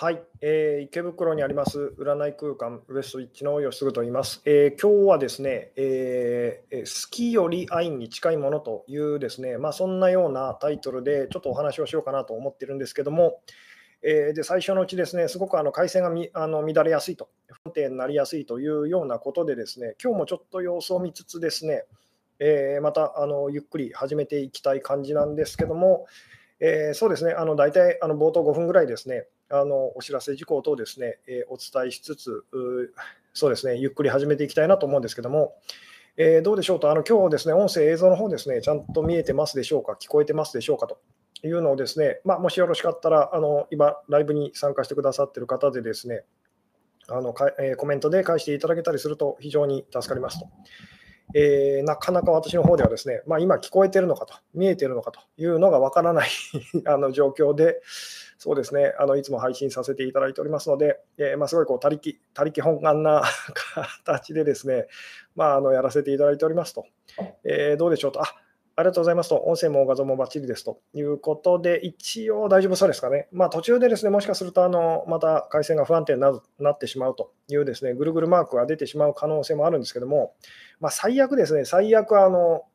はい、えー、池袋にあります占い空間ウエストイッチの吉嗣と言います。えー、今日はですね、えー、好きより愛に近いものというですね、まあ、そんなようなタイトルでちょっとお話をしようかなと思ってるんですけども、えー、で最初のうちですね、すごくあの回線がみあの乱れやすいと、不安定になりやすいというようなことでですね、今日もちょっと様子を見つつですね、えー、またあのゆっくり始めていきたい感じなんですけども、えー、そうですね、あの大体あの冒頭5分ぐらいですね、あのお知らせ事項等ですね、えー、お伝えしつつ、そうですね、ゆっくり始めていきたいなと思うんですけども、えー、どうでしょうと、あの今日ですね、音声、映像の方ですね、ちゃんと見えてますでしょうか、聞こえてますでしょうかというのをですね、まあ、もしよろしかったら、あの今、ライブに参加してくださっている方でですね、あのかえー、コメントで返していただけたりすると非常に助かりますと。えー、なかなか私の方ではですね、まあ、今聞こえてるのかと、見えてるのかというのがわからない あの状況で、そうですね、あのいつも配信させていただいておりますので、えー、まあ、すごいこう他力他力本願な 形でですね、まあ、あのやらせていただいておりますと、えー、どうでしょうと、あありがとうございますと、音声も画像もバッチリですということで、一応大丈夫そうですかね。まあ、途中でですね、もしかするとあのまた回線が不安定にななってしまうというですね、ぐるぐるマークが出てしまう可能性もあるんですけども、まあ、最悪ですね、最悪あの、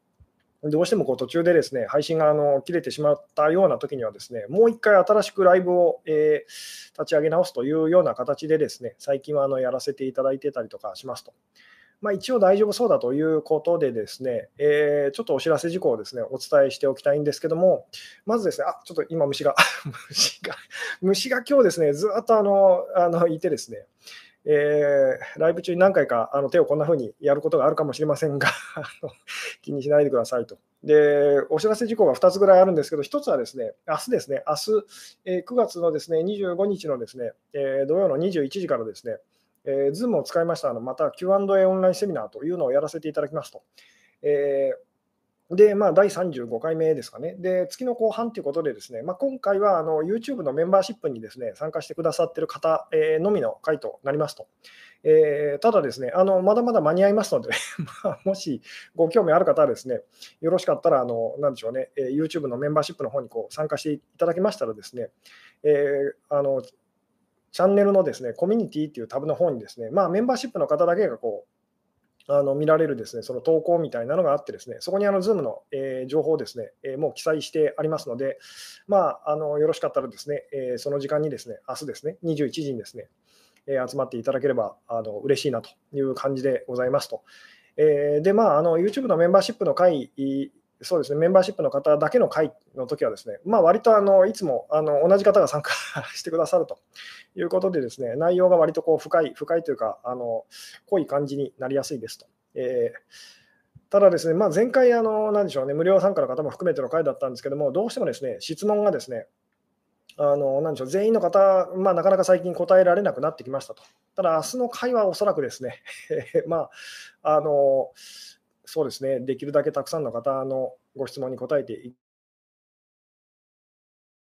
どうしてもこう途中でですね配信があの切れてしまったような時にはですねもう一回新しくライブを、えー、立ち上げ直すというような形でですね最近はあのやらせていただいてたりとかしますと。まあ、一応大丈夫そうだということでですね、えー、ちょっとお知らせ事項をですねお伝えしておきたいんですけども、まずですね、あちょっと今虫が、虫が、虫が今日ですね、ずっとあのあのいてですね、えー、ライブ中に何回かあの手をこんな風にやることがあるかもしれませんが気にしないでくださいと。で、お知らせ事項が2つぐらいあるんですけど、1つはですね、明日ですね、明日、え、9月のですね25日のですね、え、土曜の21時からですね、えー、Zoom を使いましたあのまた Q&A オンラインセミナーというのをやらせていただきますと。えー、で、まあ、第35回目ですかね。で、月の後半ということで、ですね、まあ、今回はあの YouTube のメンバーシップにですね参加してくださっている方、え、のみの回となりますと。えー、ただですね、あのまだまだ間に合いますので まあ、もしご興味ある方はですね、よろしかったら、あのなんでしょうね、えー、YouTube のメンバーシップの方にこう参加していただきましたらですね、えー、あのチャンネルのですね、コミュニティっていうタブの方にですね、まあ、メンバーシップの方だけがこう、あの見られるですね、その投稿みたいなのがあってですね、そこにあの Zoom の、えー、情報をですね、えー、もう記載してありますので、まあ、あのよろしかったらですね、えー、その時間にですね、明日ですね、21時にですね、え集まっていただければあの嬉しいなという感じでございますと。えで、まあ、あの YouTube のメンバーシップの会そうですね、メンバーシップの方だけの会の時はですね、まあ、割とあのいつもあの同じ方が参加してくださるということでですね、内容が割とこう深い、深いというか、あの濃い感じになりやすいですと。えーただですね、まあ、前回、あの何でしょうね、無料参加の方も含めての会だったんですけども、どうしてもですね、質問がですね、あの何でしょう全員の方、まあ、なかなか最近答えられなくなってきましたと。ただ、明日の会はおそらくですね、まあ、あのそうですね、できるだけたくさんの方のご質問に答えてい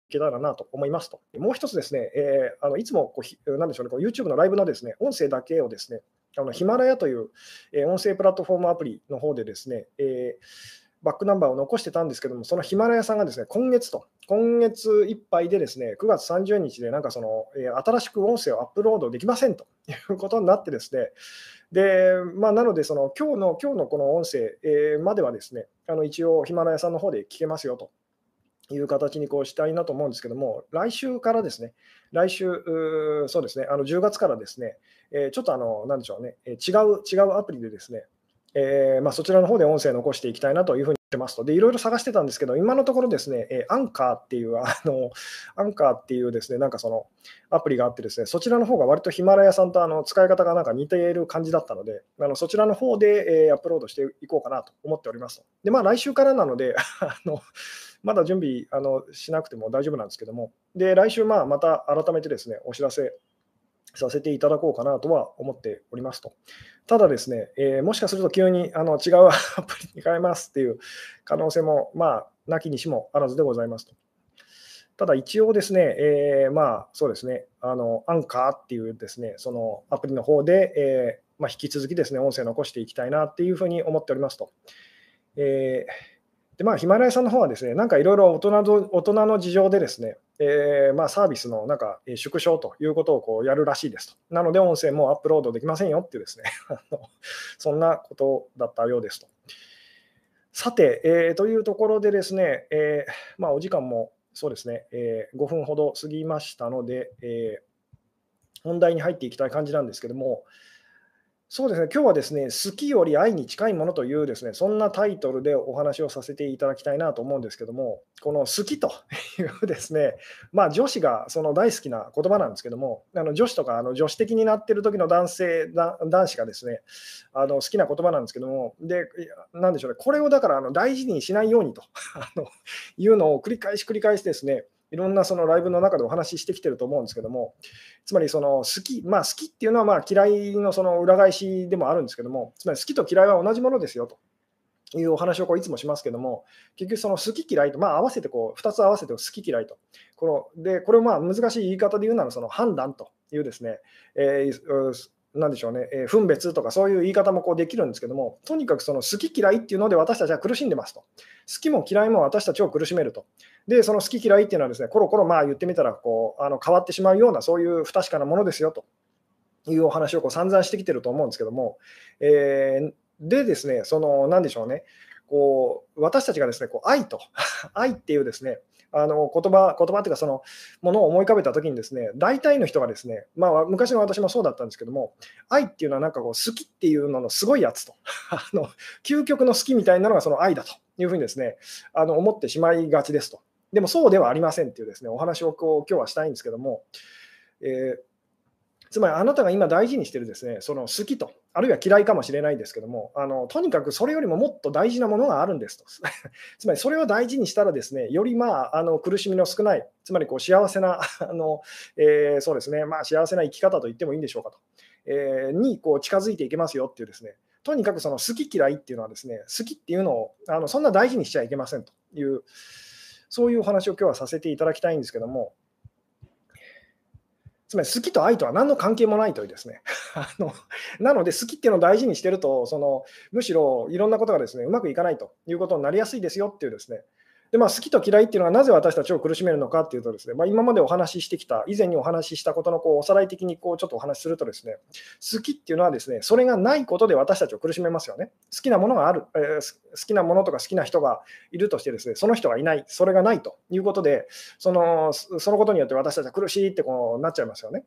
けたらなと思いますと。もう一つですね、えー、あのいつもこうなんでしょうね、YouTube のライブのですね音声だけをですね、あのヒマラヤという、えー、音声プラットフォームアプリの方でですね、えー、バックナンバーを残してたんですけども、そのヒマラヤさんがですね、今月と、今月いっぱいでですね、9月30日でなんかその、え、新しく音声をアップロードできませんということになってですね、で、まあ、なので、その今日の今日のこの音声、え、まではですね、あの一応ヒマラヤさんの方で聞けますよという形にこうしたいなと思うんですけども、来週からですね、来週、そうですね、あの10月からですね、え、ちょっとあの、なんでしょうね、違う、違うアプリでですね、え、まあ、そちらの方で音声残していきたいなというふうにってますと。で、いろいろ探してたんですけど、今のところですね、えアンカーっていう、あの、アンカーっていうですね、なんかそのアプリがあってですね、そちらの方が割とヒマラヤさんとあの使い方がなんか似ている感じだったので、あのそちらの方で、えアップロードしていこうかなと思っておりますと。で、まあ来週からなので、あの、まだ準備あのしなくても大丈夫なんですけども、で、来週まあまた改めてですね、お知らせさせていただこうかなとは思っておりますと。ただですね、えー、もしかすると急にあの違うアプリに 変えますっていう可能性も、まあ、なきにしもあらずでございますと。ただ一応ですね、えー、まあそうですね、あのアンカーっていうですね、そのアプリの方で、えー、まあ、引き続きですね、音声残していきたいなっていうふうに思っておりますと。えーで、まあ、ヒマラヤさんの方はですね、なんかいろいろ大人の大人の事情でですね、えー、まあ、サービスのなんか縮小ということをこうやるらしいですと。なので、音声もアップロードできませんよっていうですね、そんなことだったようですと。さて、えー、というところでですね、えー、まあ、お時間もそうですね、え5分ほど過ぎましたので、え本題に入っていきたい感じなんですけども、そうですね、今日はですね、好きより愛に近いものというですね、そんなタイトルでお話をさせていただきたいなと思うんですけども、この好きと いうですね、まあ女子がその大好きな言葉なんですけども、あの女子とかあの女子的になってる時の男性、男子がですね、あの好きな言葉なんですけども、で、なんでしょうね、これをだからあの大事にしないようにと あのいうのを繰り返し繰り返しですね、いろんなそのライブの中でお話ししてきてると思うんですけども、つまりその好き、まあ、好きっていうのはまあ嫌いのその裏返しでもあるんですけども、つまり好きと嫌いは同じものですよと。いうお話をこういつもしますけども、結局その好き嫌いと、まあ、合わせてこう2つ合わせて好き嫌いと。このでこれをまあ難しい言い方で言うならその判断というですね、えー、なんでしょうね、えー、分別とかそういう言い方もこうできるんですけども、とにかくその好き嫌いっていうので私たちは苦しんでますと。好きも嫌いも私たちを苦しめると。で、その好き嫌いっていうのはですね、コロコロまあ言ってみたらこうあの変わってしまうようなそういう不確かなものですよと。いうお話をこう散々してきてると思うんですけども、えー、でですね、そのなんでしょうね、こう私たちがですね、こう愛と、愛っていうですね、あの言葉言葉っていうかそのものを思い浮かべた時にですね大体の人がですね、まあ、昔の私もそうだったんですけども愛っていうのはなんかこう好きっていうののすごいやつと。あの究極の好きみたいなのがその愛だというふうにですねあの思ってしまいがちですと。でもそうではありませんっていうですねお話をこう今日はしたいんですけども、えーつまりあなたが今大事にしてるですね、その好きと、あるいは嫌いかもしれないですけども、あのとにかくそれよりももっと大事なものがあるんですと。つまりそれを大事にしたらですね、よりまああの苦しみの少ない、つまりこう幸せなあの、えー、そうですね、まあ、幸せな生き方と言ってもいいんでしょうかと、えー、にこう近づいていけますよっていうですね、とにかくその好き嫌いっていうのはですね、好きっていうのをあのそんな大事にしちゃいけませんという、そういうお話を今日はさせていただきたいんですけども、つまり好きと愛とは何の関係もないというですね。あのなので好きっていうのを大事にしてるとそのむしろいろんなことがですねうまくいかないということになりやすいですよっていうですね。でまあ、好きと嫌いっていうのはなぜ私たちを苦しめるのかっていうとですね、まあ、今までお話ししてきた、以前にお話ししたことのこうおさらい的にこうちょっとお話しするとですね、好きっていうのはですね、それがないことで私たちを苦しめますよね。好きなものがある、えー、好きなものとか好きな人がいるとしてですね、その人がいない、それがないということで、そのそのことによって私たちは苦しいってこうなっちゃいますよね。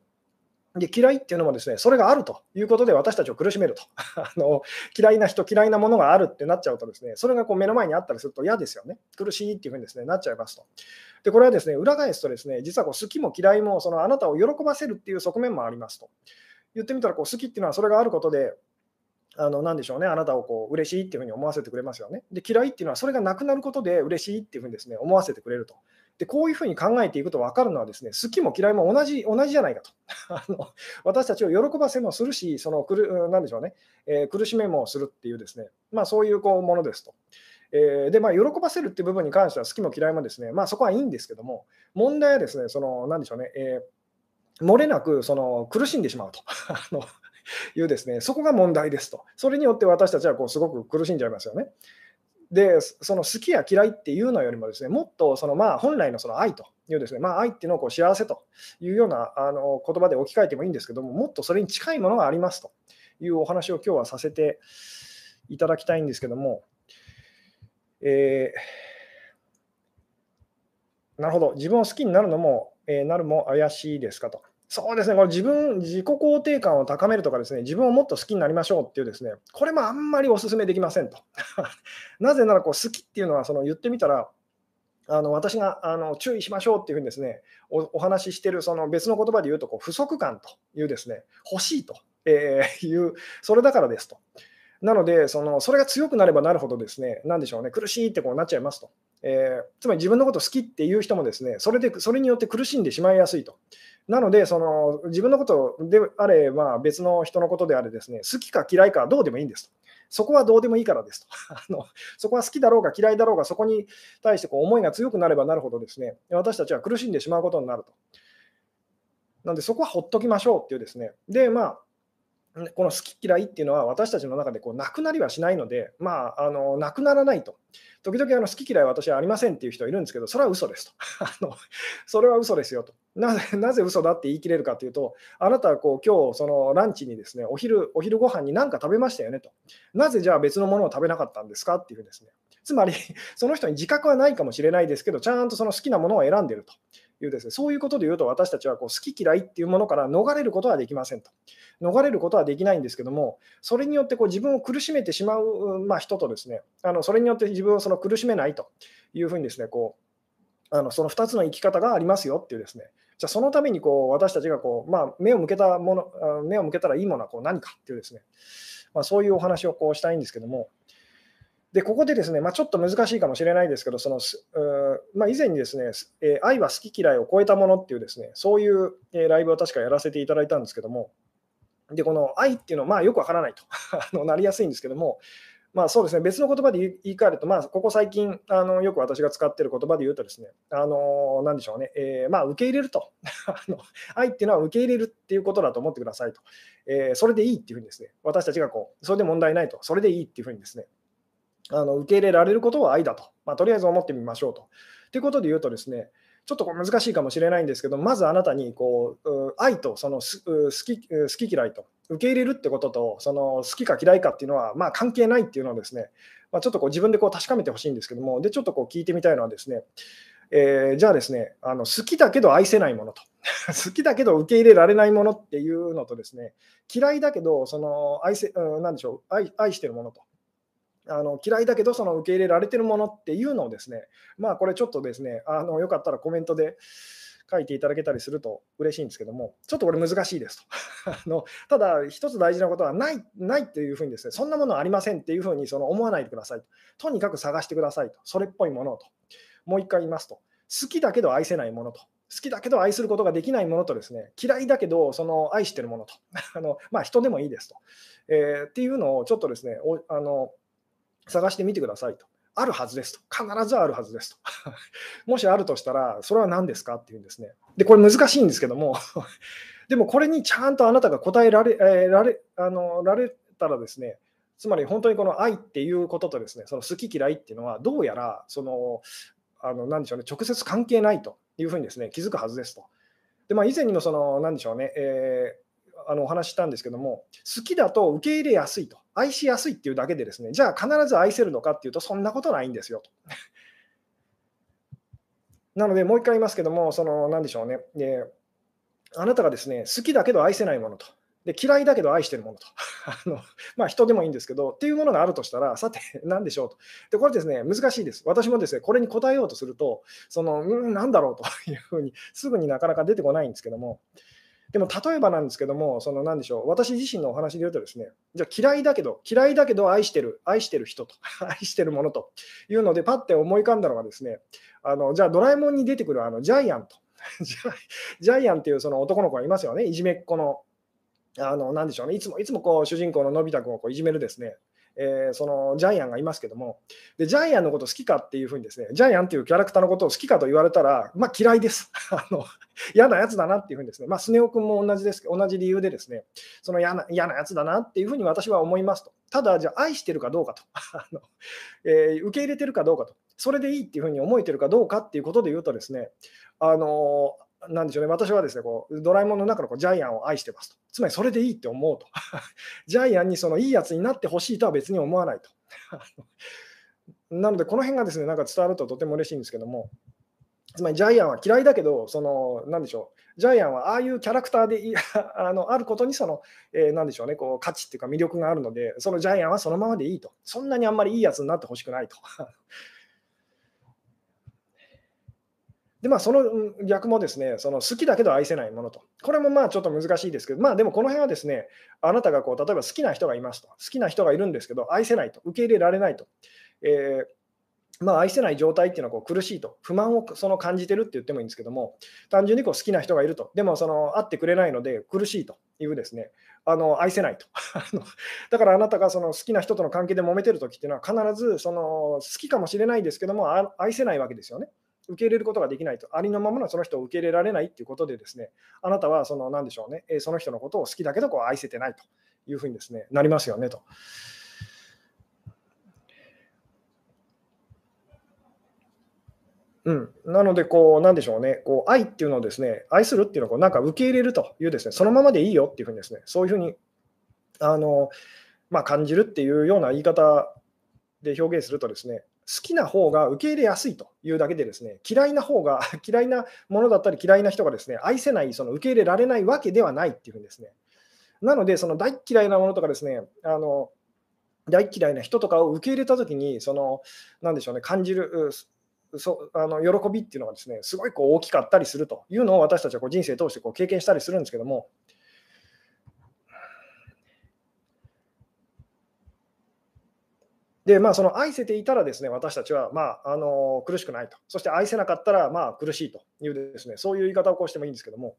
で嫌いっていうのもですねそれがあるということで私たちを苦しめると あの嫌いな人嫌いなものがあるってなっちゃうとですねそれがこう目の前にあったりすると嫌ですよね苦しいっていうふうにですねなっちゃいますとでこれはですね裏返すとですね実はこう好きも嫌いもそのあなたを喜ばせるっていう側面もありますと言ってみたらこう好きっていうのはそれがあることであの、なでしょうね、あなたをこう嬉しいっていうふうに思わせてくれますよね。で、嫌いっていうのは、それがなくなることで嬉しいっていうふうにですね、思わせてくれると。で、こういうふうに考えていくと分かるのはですね、好きも嫌いも同じ同じじゃないかと。あの私たちを喜ばせもするし、そのくる、なんでしょうね、えー、苦しめもするっていうですね、まあそういうこうものですと。えー、で、まあ、喜ばせるっていう部分に関しては好きも嫌いもですね、まあそこはいいんですけども、問題はですね、その、なんでしょうね、えー、漏れなくその苦しんでしまうと。あのいうですね、そこが問題ですと。それによって私たちはこうすごく苦しんじゃいますよね。で、その好きや嫌いっていうのよりもですね、もっとそのまあ本来のその愛というですね、まあ愛っていうのをこう幸せというようなあの言葉で置き換えてもいいんですけども、もっとそれに近いものがありますというお話を今日はさせていただきたいんですけども、えー、なるほど、自分を好きになるのも、えー、なるも怪しいですかと。そうですね、これ自分、自己肯定感を高めるとかですね、自分をもっと好きになりましょうっていうですね、これもあんまりお勧めできませんと。なぜならこう好きっていうのはその言ってみたら、あの私があの注意しましょうっていうふうにですね、おお話ししてるその別の言葉で言うとこう不足感というですね、欲しいと、いう、それだからですと。なので、そのそれが強くなればなるほどですね、なんでしょうね、苦しいってこうなっちゃいますと。えー、つまり自分のこと好きっていう人もですね、それでそれによって苦しんでしまいやすいと。なので、その自分のことであれ、まあ、別の人のことであれですね、好きか嫌いかどうでもいいんですと。そこはどうでもいいからですと。あのそこは好きだろうが嫌いだろうが、そこに対してこう思いが強くなればなるほどですね、私たちは苦しんでしまうことになると。なので、そこはほっときましょうっていうですね。で、まあ、この好き嫌いっていうのは私たちの中でこうなくなりはしないので、まあ、あのなくならないと。時々あの好き嫌い私はありませんっていう人いるんですけど、それは嘘ですと。あのそれは嘘ですよと。なぜなぜ嘘だって言い切れるかというと、あなたはこう今日そのランチにですね、お昼お昼ご飯に何か食べましたよねと。なぜじゃあ別のものを食べなかったんですかっていうですね。つまり、その人に自覚はないかもしれないですけど、ちゃんとその好きなものを選んでるというですね、そういうことで言うと、私たちはこう好き嫌いっていうものから逃れることはできませんと。逃れることはできないんですけども、それによってこう自分を苦しめてしまう、まあ、人とですね、あのそれによって自分をその苦しめないというふうにですね、こうあのその2つの生き方がありますよっていうですね、じゃそのためにこう私たちがこう、まあ、目を向けたもの、目を向けたらいいものはこう何かっていうですね、まあ、そういうお話をこうしたいんですけども、で、ここでですね、まあ、ちょっと難しいかもしれないですけど、そのまあ、以前にですね、えー、愛は好き嫌いを超えたものっていうですね、そういう、えー、ライブを確かやらせていただいたんですけども、で、この愛っていうのは、まあ、よくわからないと あのなりやすいんですけども、まあそうですね、別の言葉で言い換えると、まあ、ここ最近あの、よく私が使っている言葉で言うとですね、あのなんでしょうね、えー、まあ、受け入れると あの。愛っていうのは受け入れるっていうことだと思ってくださいと。えー、それでいいっていうふうにですね、私たちがこう、それで問題ないと、それでいいっていうふうにですね、あの受け入れられることは愛だと、まあ、とりあえず思ってみましょうと。ということで言うとですね、ちょっと難しいかもしれないんですけど、まずあなたにこう愛とその好き好き嫌いと受け入れるってことと、その好きか嫌いかっていうのはまあ関係ないっていうのをですね、まあ、ちょっとこう自分でこう確かめてほしいんですけども、でちょっとこう聞いてみたいのはですね、えー、じゃあですね、あの好きだけど愛せないものと、好きだけど受け入れられないものっていうのとですね、嫌いだけどその愛せ、う、なんでしょう愛、愛してるものと。あの嫌いだけどその受け入れられてるものっていうのをですね、まあこれちょっとですね、あのよかったらコメントで書いていただけたりすると嬉しいんですけども、ちょっとこれ難しいですと。あのただ、一つ大事なことはない、ないっていうふうにですね、そんなものはありませんっていうふうにその思わないでくださいと。とにかく探してくださいと。それっぽいものをと。もう一回言いますと。好きだけど愛せないものと。好きだけど愛することができないものとですね、嫌いだけどその愛してるものと。あのまあ、人でもいいですと、えー、っていうのをちょっとですね、おあの探してみてくださいと。あるはずですと。必ずあるはずですと。もしあるとしたら、それは何ですかっていうんですね。で、これ難しいんですけども でもこれにちゃんとあなたが答えられえー、られあのられたらですね、つまり本当にこの愛っていうこととですね、その好き嫌いっていうのは、どうやら、その、あの、なんでしょうね、直接関係ないというふうにですね、気づくはずですと。で、まあ、以前にもその、なんでしょうね、えー、あのお話したんですけども、好きだと受け入れやすいと。愛しやすいっていうだけでですね、じゃあ必ず愛せるのかっていうと、そんなことないんですよと。なので、もう一回言いますけども、その、なんでしょうね、であなたがですね、好きだけど愛せないものと、で嫌いだけど愛してるものと、あのまあ、人でもいいんですけど、っていうものがあるとしたら、さて、何でしょうと。で、これですね、難しいです。私もですね、これに答えようとすると、その、うん、なんだろうというふうに、すぐになかなか出てこないんですけども、でも例えばなんですけども、その何でしょう、私自身のお話で言うとですね、じゃあ嫌いだけど、嫌いだけど愛してる、愛してる人と、愛してるものというので、パッて思い浮かんだのがですね、あのじゃあドラえもんに出てくるあのジャイアンと、ジャイアンっていうその男の子がいますよね、いじめっ子の。あの何でしょうね、いつもいつもこう主人公ののび太くんをこういじめるですね、えー、そのジャイアンがいますけどもで、ジャイアンのこと好きかっていうふうにですね、ジャイアンっていうキャラクターのことを好きかと言われたら、まあ、嫌いです。あの嫌なやつだなっていうふうにですね、まあ、スネ夫君も同じです同じ理由でですね、その嫌な嫌なやつだなっていうふうに私は思いますと。ただ、じゃあ愛してるかどうかと あの、えー、受け入れてるかどうかと、それでいいっていうふうに思えてるかどうかっていうことで言うとですね、あのなんでしょうね、私はですね、こうドラえもんの中のこうジャイアンを愛してますと。つまりそれでいいって思うと。ジャイアンにそのいいやつになってほしいとは別に思わないと。なので、この辺がですね、なんか伝わるととても嬉しいんですけども、つまりジャイアンは嫌いだけど、その、なんでしょう、ジャイアンはああいうキャラクターで あのあることにその、えー、なんでしょうね、こう価値っていうか魅力があるので、そのジャイアンはそのままでいいと。そんなにあんまりいいやつになってほしくないと。で、まあ、その逆もですね、その好きだけど愛せないものと。これもまあちょっと難しいですけど、まあでもこの辺はですね、あなたがこう例えば好きな人がいますと。好きな人がいるんですけど、愛せないと。受け入れられないと。えー、まあ、愛せない状態っていうのはこう苦しいと、不満をその感じてるって言ってもいいんですけども、単純にこう好きな人がいると、でもその会ってくれないので苦しいというですね、あの愛せないと だからあなたがその好きな人との関係で揉めてるときっていうのは、必ずその好きかもしれないですけども、愛せないわけですよね。受け入れることができないと、ありのままのその人を受け入れられないということで、ですねあなたはその何でしょうね、その人のことを好きだけどこう愛せてないというふうにですねなりますよねと。うん、なので、こう、なんでしょうね、こう愛っていうのをですね、愛するっていうのをこうなんか受け入れるというですね、そのままでいいよっていうふうにですね、そういうふうにあの、まあ、感じるっていうような言い方で表現するとですね、好きな方が受け入れやすいというだけでですね、嫌いな方が、嫌いなものだったり嫌いな人がですね、愛せない、その受け入れられないわけではないっていうふうにですね。なので、その大嫌いなものとかですね、あの大嫌いな人とかを受け入れたときに、その、なんでしょうね、感じる、そあの喜びっていうのがですね、すごいこう大きかったりするというのを私たちはこう人生通してこう経験したりするんですけども、で、まあ、その愛せていたらですね、私たちは、まあ、あの苦しくないと。そして愛せなかったら、まあ、苦しいというですね、そういう言い方をこうしてもいいんですけども、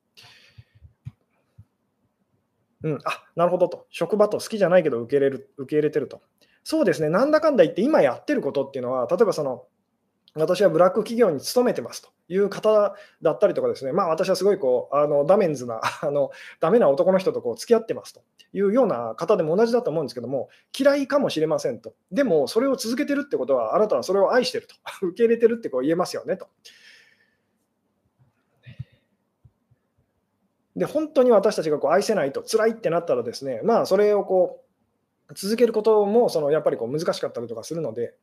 うん、あなるほどと。職場と好きじゃないけど受け入れる受け入れてると。そうですね、なんだかんだ言って今やってることっていうのは、例えばその私はブラック企業に勤めてますという方だったりとかですね、まあ、私はすごいこうあのダメンズな あの、ダメな男の人とこう付き合ってますというような方でも同じだと思うんですけども、嫌いかもしれませんと。でも、それを続けてるってことは、あなたはそれを愛してると。受け入れてるってこう言えますよねと。で、本当に私たちがこう愛せないと、辛いってなったらですね、まあ、それをこう続けることもそのやっぱりこう難しかったりとかするので、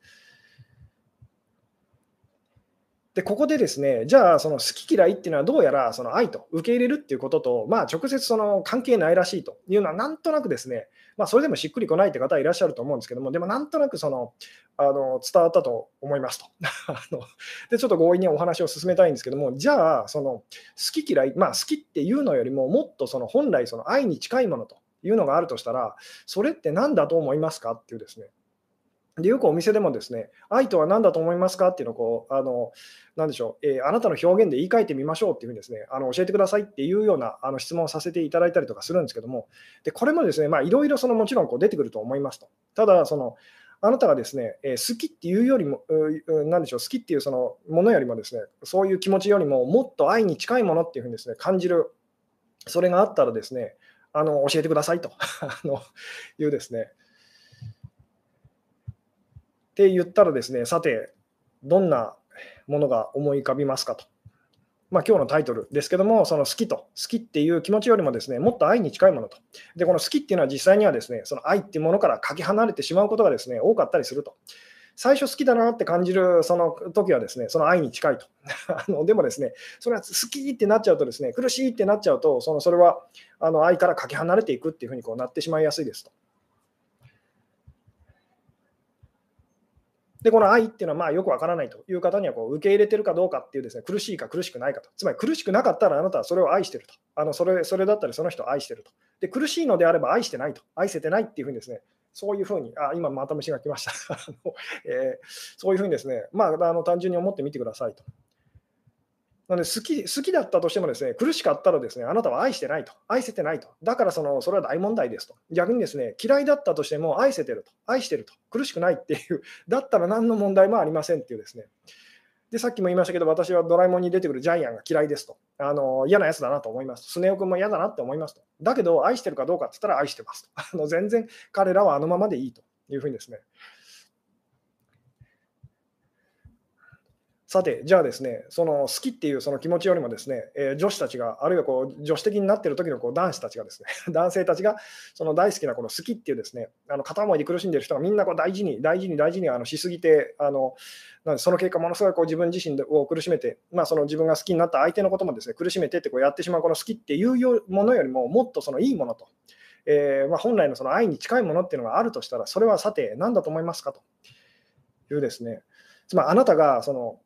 で、ここでですね、じゃあ、その好き嫌いっていうのはどうやらその愛と受け入れるっていうことと、まあ、直接その関係ないらしいというのは、なんとなくですね、まあ、それでもしっくりこないって方はいらっしゃると思うんですけども、でもなんとなくそのあの伝わったと思いますと あの。で、ちょっと強引にお話を進めたいんですけども、じゃあ、その好き嫌い、まあ、好きっていうのよりも、もっとその本来、その愛に近いものというのがあるとしたら、それって何だと思いますかっていうですね、でよくお店でもですね、愛とは何だと思いますか？っていうのをこう、あの、なんでしょう、えー、あなたの表現で言い換えてみましょうっていうふうにですね、あの教えてくださいっていうようなあの質問をさせていただいたりとかするんですけども、でこれもですね、まあ、いろいろそのもちろんこう出てくると思いますと。ただ、その、あなたがですね、えー、好きっていうよりも、なんでしょう、好きっていうそのものよりもですね、そういう気持ちよりも、もっと愛に近いものっていうふうにですね、感じる、それがあったらですね、あの教えてくださいと。あのいうですね、って言ったらですね、さて、どんなものが思い浮かびますかと。まあ、今日のタイトルですけども、その好きと、好きっていう気持ちよりもですね、もっと愛に近いものと。で、この好きっていうのは実際にはですね、その愛っていうものからかけ離れてしまうことがですね、多かったりすると。最初好きだなって感じるその時はですね、その愛に近いと。あのでもですね、それは好きってなっちゃうとですね、苦しいってなっちゃうと、そのそれはあの愛からかけ離れていくっていうふうにこうなってしまいやすいですと。で、この愛っていうのはまあよくわからないという方にはこう受け入れてるかどうかっていうですね、苦しいか苦しくないかと。つまり苦しくなかったらあなたはそれを愛してると。あのそれそれだったらその人を愛してると。で、苦しいのであれば愛してないと。愛せてないっていうふうにですね、そういうふうに、あ、今また虫が来ました えー、そういうふうにですね、まあ、あの単純に思ってみてくださいと。なので好き好きだったとしてもですね、苦しかったらですね、あなたは愛してないと、愛せてないと、だからそのそれは大問題ですと。逆にですね、嫌いだったとしても愛せてると、愛してると、苦しくないっていう、だったら何の問題もありませんっていうですね。で、さっきも言いましたけど、私はドラえもんに出てくるジャイアンが嫌いですと。あの嫌なやつだなと思います。スネ夫君も嫌だなって思いますと。だけど、愛してるかどうかって言ったら愛してますと。あの全然彼らはあのままでいいというふうにですね、さて、じゃあですね、その好きっていうその気持ちよりもですね、えー、女子たちが、あるいはこう女子的になっている時のこの男子たちがですね、男性たちがその大好きなこの好きっていうですね、あの片思いで苦しんでいる人がみんなこう大事に、大事に大事にあのしすぎて、あのなんその結果、ものすごいこう自分自身を苦しめて、まあ、その自分が好きになった相手のこともですね苦しめてってこうやってしまうこの好きっていうものよりも、もっとそのいいものと、えー、まあ、本来のその愛に近いものっていうのがあるとしたら、それはさて何だと思いますかというですね、つまりあなたがその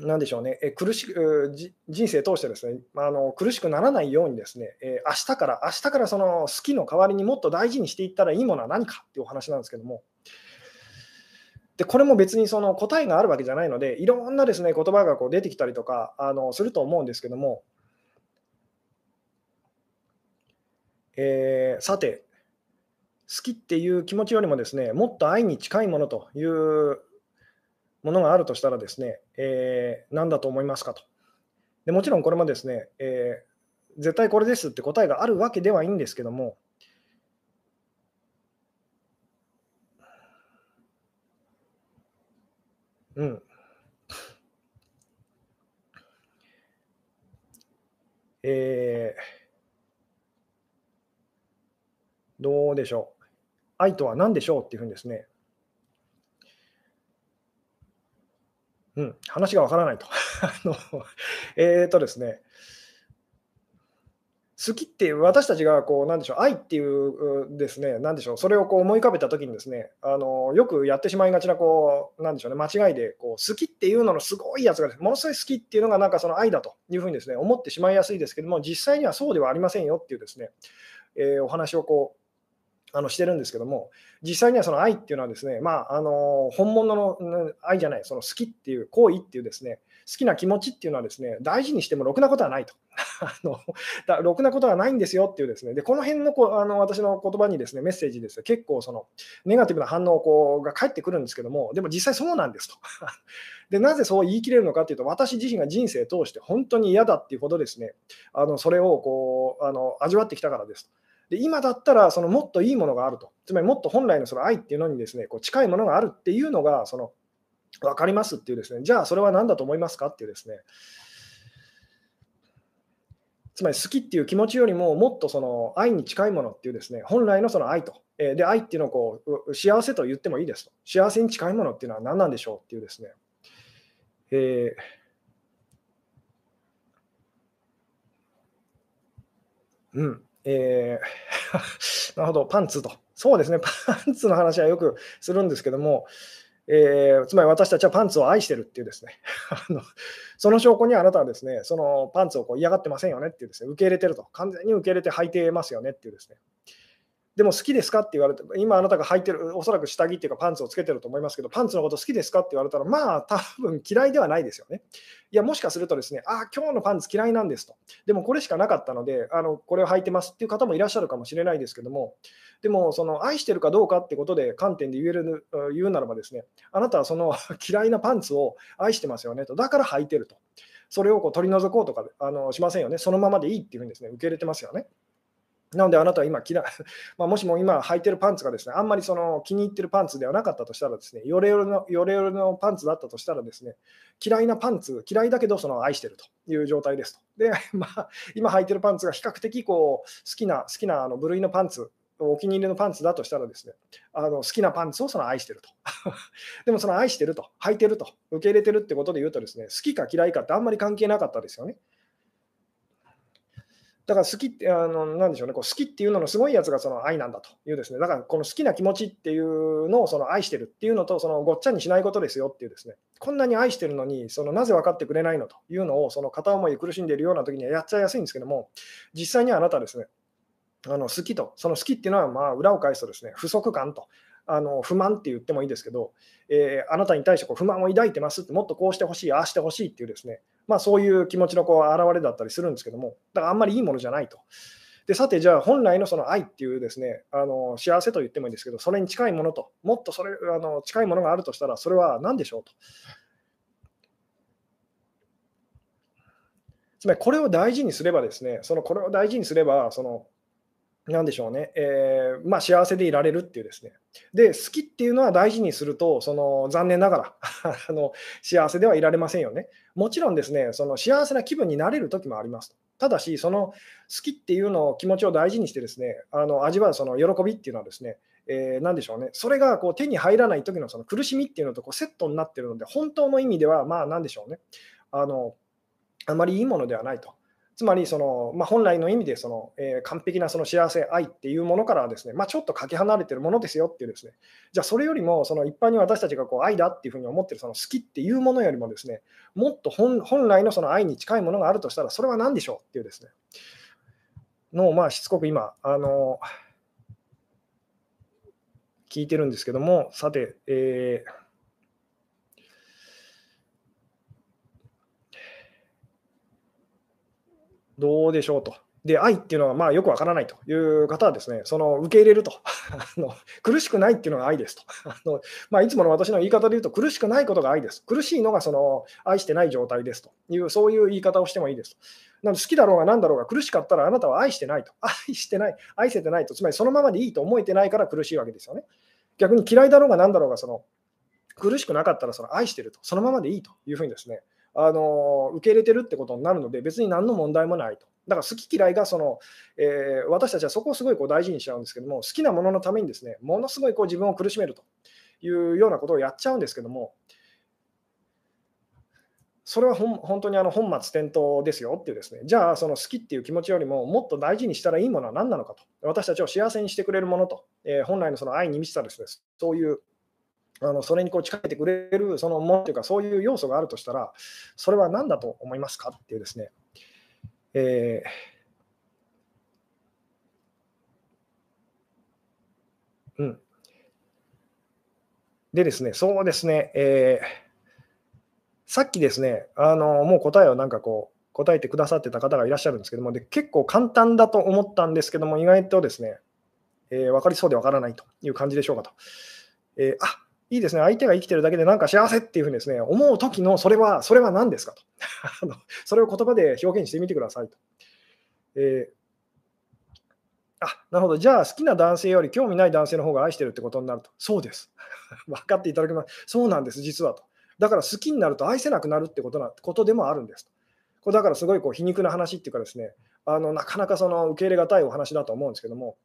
なんでしょうね、え苦しく人生通してですね、あの苦しくならないようにですね、えー、明日から、明日からその好きの代わりにもっと大事にしていったらいいものは何かっていうお話なんですけども、でこれも別にその答えがあるわけじゃないので、いろんなですね言葉がこう出てきたりとかあのすると思うんですけども、えー、さて、好きっていう気持ちよりもですね、もっと愛に近いものというものがあるとしたらですね、えー、何だと思いますかと。でもちろんこれもですね、えー、絶対これですって答えがあるわけではいいんですけども、うん。えー、どうでしょう。愛とは何でしょうっていうふうにですね、うん、話がわからないと。あのえっとですね、好きっていう私たちがこうなんでしょう愛っていうですねなんでしょうそれをこう思い浮かべた時にですねあのよくやってしまいがちなこうなんでしょうね間違いでこう好きっていうののすごいやつがものすごい好きっていうのがなんかその愛だというふうにですね思ってしまいやすいですけども実際にはそうではありませんよっていうですね、えー、お話をこうあのしてるんですけども、実際にはその愛っていうのはですね、まあ、あの本物の愛じゃない、その好きっていう行為っていうですね、好きな気持ちっていうのはですね、大事にしてもろくなことはないと。あのだろくなことはないんですよっていうですね、でこの辺のこあの私の言葉にですね、メッセージですね結構そのネガティブな反応こうが返ってくるんですけども、でも実際そうなんですと。でなぜそう言い切れるのかというと、私自身が人生通して本当に嫌だっていうほどですね、あのそれをこうあの味わってきたからですと。で今だったらそのもっといいものがあると、つまりもっと本来のその愛っていうのにですねこう近いものがあるっていうのがその分かりますっていうですね、じゃあそれは何だと思いますかっていうですね、つまり好きっていう気持ちよりももっとその愛に近いものっていうですね、本来のその愛と、えで愛っていうのをこう幸せと言ってもいいですと、幸せに近いものっていうのは何なんでしょうっていうですね、えー、うん、えー、なるほど、パンツと。そうですね、パンツの話はよくするんですけども、えー、つまり私たちはパンツを愛してるっていうですね あの、その証拠にあなたはですね、そのパンツをこう嫌がってませんよねっていうですね、受け入れてると、完全に受け入れて履いてますよねっていうですね、でも好きですかって言われて、今あなたが履いてる、おそらく下着っていうかパンツをつけてると思いますけど、パンツのこと好きですかって言われたら、まあ多分嫌いではないですよね。いや、もしかするとですね、ああ、今日のパンツ嫌いなんですと。でもこれしかなかったので、あのこれを履いてますっていう方もいらっしゃるかもしれないですけども、でもその愛してるかどうかってことで観点で言える言うならばですね、あなたはその 嫌いなパンツを愛してますよねと。だから履いてると。それをこう取り除こうとかあのしませんよね。そのままでいいっていうふうにですね、受け入れてますよね。なのであなたは今嫌い、まあ、もしも今履いてるパンツがですね、あんまりその気に入ってるパンツではなかったとしたらですね、ヨレヨレのヨレヨレのパンツだったとしたらですね、嫌いなパンツ、嫌いだけどその愛してるという状態ですと。で、まあ、今履いてるパンツが比較的こう好きな好きなあの部類のパンツ、お気に入りのパンツだとしたらですね、あの好きなパンツをその愛してると。でもその愛してると、履いてると、受け入れてるってことで言うとですね、好きか嫌いかってあんまり関係なかったですよね。だから好きって、あのなんでしょうね、こう好きっていうののすごいやつがその愛なんだというですね、だからこの好きな気持ちっていうのをその愛してるっていうのと、そのごっちゃにしないことですよっていうですね、こんなに愛してるのに、そのなぜ分かってくれないのというのを、その片思いで苦しんでいるような時にはやっちゃいやすいんですけども、実際にはあなたですね、あの好きと、その好きっていうのは、まあ、裏を返すとですね、不足感と、あの不満って言ってもいいですけど、えー、あなたに対してこう不満を抱いてますって、もっとこうしてほしい、ああしてほしいっていうですね、まあ、そういう気持ちのこう表れだったりするんですけども、だからあんまりいいものじゃないと。でさて、じゃあ本来のその愛っていうですねあの幸せと言ってもいいんですけど、それに近いものと、もっとそれあの近いものがあるとしたら、それは何でしょうと。つまりこれを大事にすればですね、そのこれを大事にすれば、そのなんでしょうね、えー、まあ、幸せでいられるっていうですね。で、好きっていうのは大事にすると、その残念ながら あの幸せではいられませんよね。もちろんですね、その幸せな気分になれる時もあります。ただし、その好きっていうのを気持ちを大事にしてですね、あの味わうその喜びっていうのはですね、えー、何でしょうね、それがこう手に入らない時のその苦しみっていうのとこうセットになってるので、本当の意味では、まあ何でしょうね、あのあまりいいものではないと。つまりその、まあ、本来の意味でその、えー、完璧なその幸せ、愛っていうものからはですね、まあ、ちょっとかけ離れてるものですよっていうですね、じゃあそれよりもその一般に私たちがこう愛だっていうふうに思ってるその好きっていうものよりもですね、もっと本来のその愛に近いものがあるとしたら、それは何でしょうっていうですね、のをまあしつこく今、あの聞いてるんですけども、さて、えーどうでしょうと。で、愛っていうのはまあよくわからないという方はですね、その受け入れると あの、苦しくないっていうのが愛ですと。あのまあ、いつもの私の言い方で言うと、苦しくないことが愛です。苦しいのがその愛してない状態ですという、そういう言い方をしてもいいですと。なので好きだろうが何だろうが苦しかったらあなたは愛してないと。愛してない、愛せてないと。つまりそのままでいいと思えてないから苦しいわけですよね。逆に嫌いだろうが何だろうがその苦しくなかったらその愛してると、そのままでいいというふうにですね、あの受け入れてるってことになるので、別に何の問題もないと。だから好き嫌いがその、えー、私たちはそこをすごいこう大事にしちゃうんですけども、好きなもののためにですね、ものすごいこう自分を苦しめるというようなことをやっちゃうんですけども、それは本当にあの本末転倒ですよっていうですね、じゃあその好きっていう気持ちよりももっと大事にしたらいいものは何なのかと、私たちを幸せにしてくれるものと、えー、本来のその愛に満ちたですね、そういうあのそれにこう近づいてくれるそのものというか、そういう要素があるとしたら、それは何だと思いますかっていうですね、えー、うん。でですね、そうですね、えーさっきですね、あのもう答えをなんかこう、答えてくださってた方がいらっしゃるんですけども、で結構簡単だと思ったんですけども、意外とですね、えー、分かりそうで分からないという感じでしょうかと。えー、あいいですね、相手が生きてるだけでなんか幸せっていうふうにですね、思う時のそれは、それは何ですかと。それを言葉で表現してみてくださいと。えーあなるほど、じゃあ好きな男性より興味ない男性の方が愛してるってことになると。そうです。分かっていただけます。そうなんです、実はと。だから好きになると愛せなくなるってことなことでもあるんですと。これだからすごいこう皮肉な話っていうかですね、あのなかなかその受け入れがたいお話だと思うんですけども、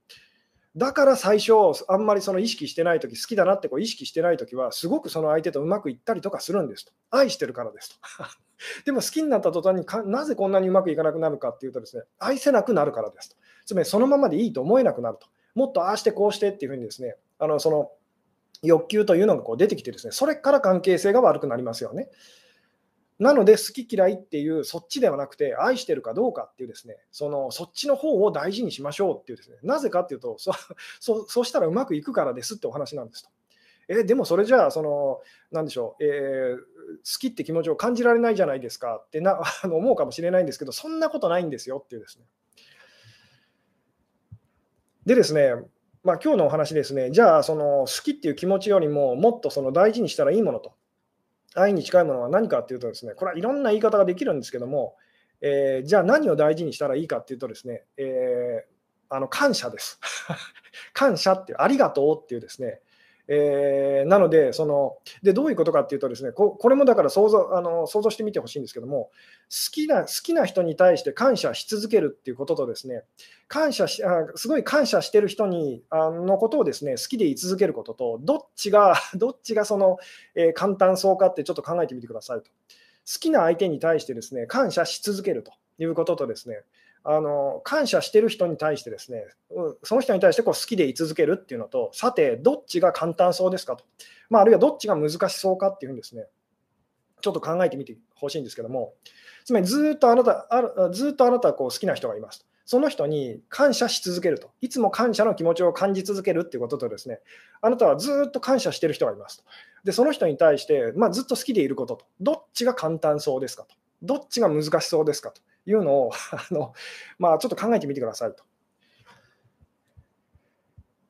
だから最初、あんまりその意識してないとき、好きだなってこう意識してないときは、すごくその相手とうまくいったりとかするんですと。愛してるからですと。でも好きになった途端にか、なぜこんなにうまくいかなくなるかっていうとですね、愛せなくなるからですと。つまりそのままでいいと思えなくなると。もっとああしてこうしてっていうふうにですね、あのその欲求というのがこう出てきてですね、それから関係性が悪くなりますよね。なので、好き嫌いっていう、そっちではなくて、愛してるかどうかっていうですね、そのそっちの方を大事にしましょうっていうですね、なぜかっていうと、そそそうしたらうまくいくからですってお話なんですと。えでもそれじゃあ、その、なんでしょう、えー、好きって気持ちを感じられないじゃないですかってな あの思うかもしれないんですけど、そんなことないんですよっていうですね。でですね、まあ、今日のお話ですね、じゃあ、その好きっていう気持ちよりも、もっとその大事にしたらいいものと、愛に近いものは何かっていうとですね、これはいろんな言い方ができるんですけども、えー、じゃあ何を大事にしたらいいかっていうとですね、えー、あの感謝です。感謝っていう、ありがとうっていうですね、えー、なのでそので、どういうことかっていうと、ですねここれもだから想像あの想像してみてほしいんですけども好きな、好きな人に対して感謝し続けるっていうことと、ですね感謝しあすごい感謝してる人にあのことをですね好きでい続けることと、どっちが、どっちがその、えー、簡単そうかってちょっと考えてみてくださいと。好きな相手に対してですね感謝し続けるということとですねあの感謝してる人に対してですね、その人に対してこう好きでい続けるっていうのと、さて、どっちが簡単そうですかと、まあ、あるいはどっちが難しそうかっていうふうにですね、ちょっと考えてみてほしいんですけども、つまりずっとあなた、あずっとあなたはこう好きな人がいますと。その人に感謝し続けると、いつも感謝の気持ちを感じ続けるっていうこととですね、あなたはずっと感謝してる人がいますと。で、その人に対して、まあ、ずっと好きでいることと、どっちが簡単そうですかと、どっちが難しそうですかと。いうのを あの、まあ、ちょっと考えてみてくださいと。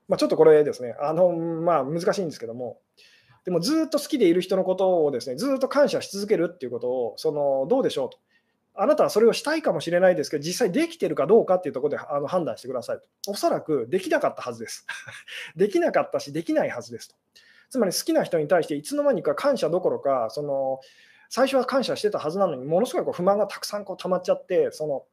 まあ、ちょっとこれですね、あのまあ、難しいんですけども、でもずっと好きでいる人のことをですね、ずっと感謝し続けるっていうことを、そのどうでしょうと。あなたはそれをしたいかもしれないですけど、実際できてるかどうかっていうところであの判断してくださいと。おそらくできなかったはずです。できなかったし、できないはずですと。つまり好きな人に対していつの間にか感謝どころか、その最初は感謝してたはずなのに、ものすごいこう不満がたくさんこう溜まっちゃって、その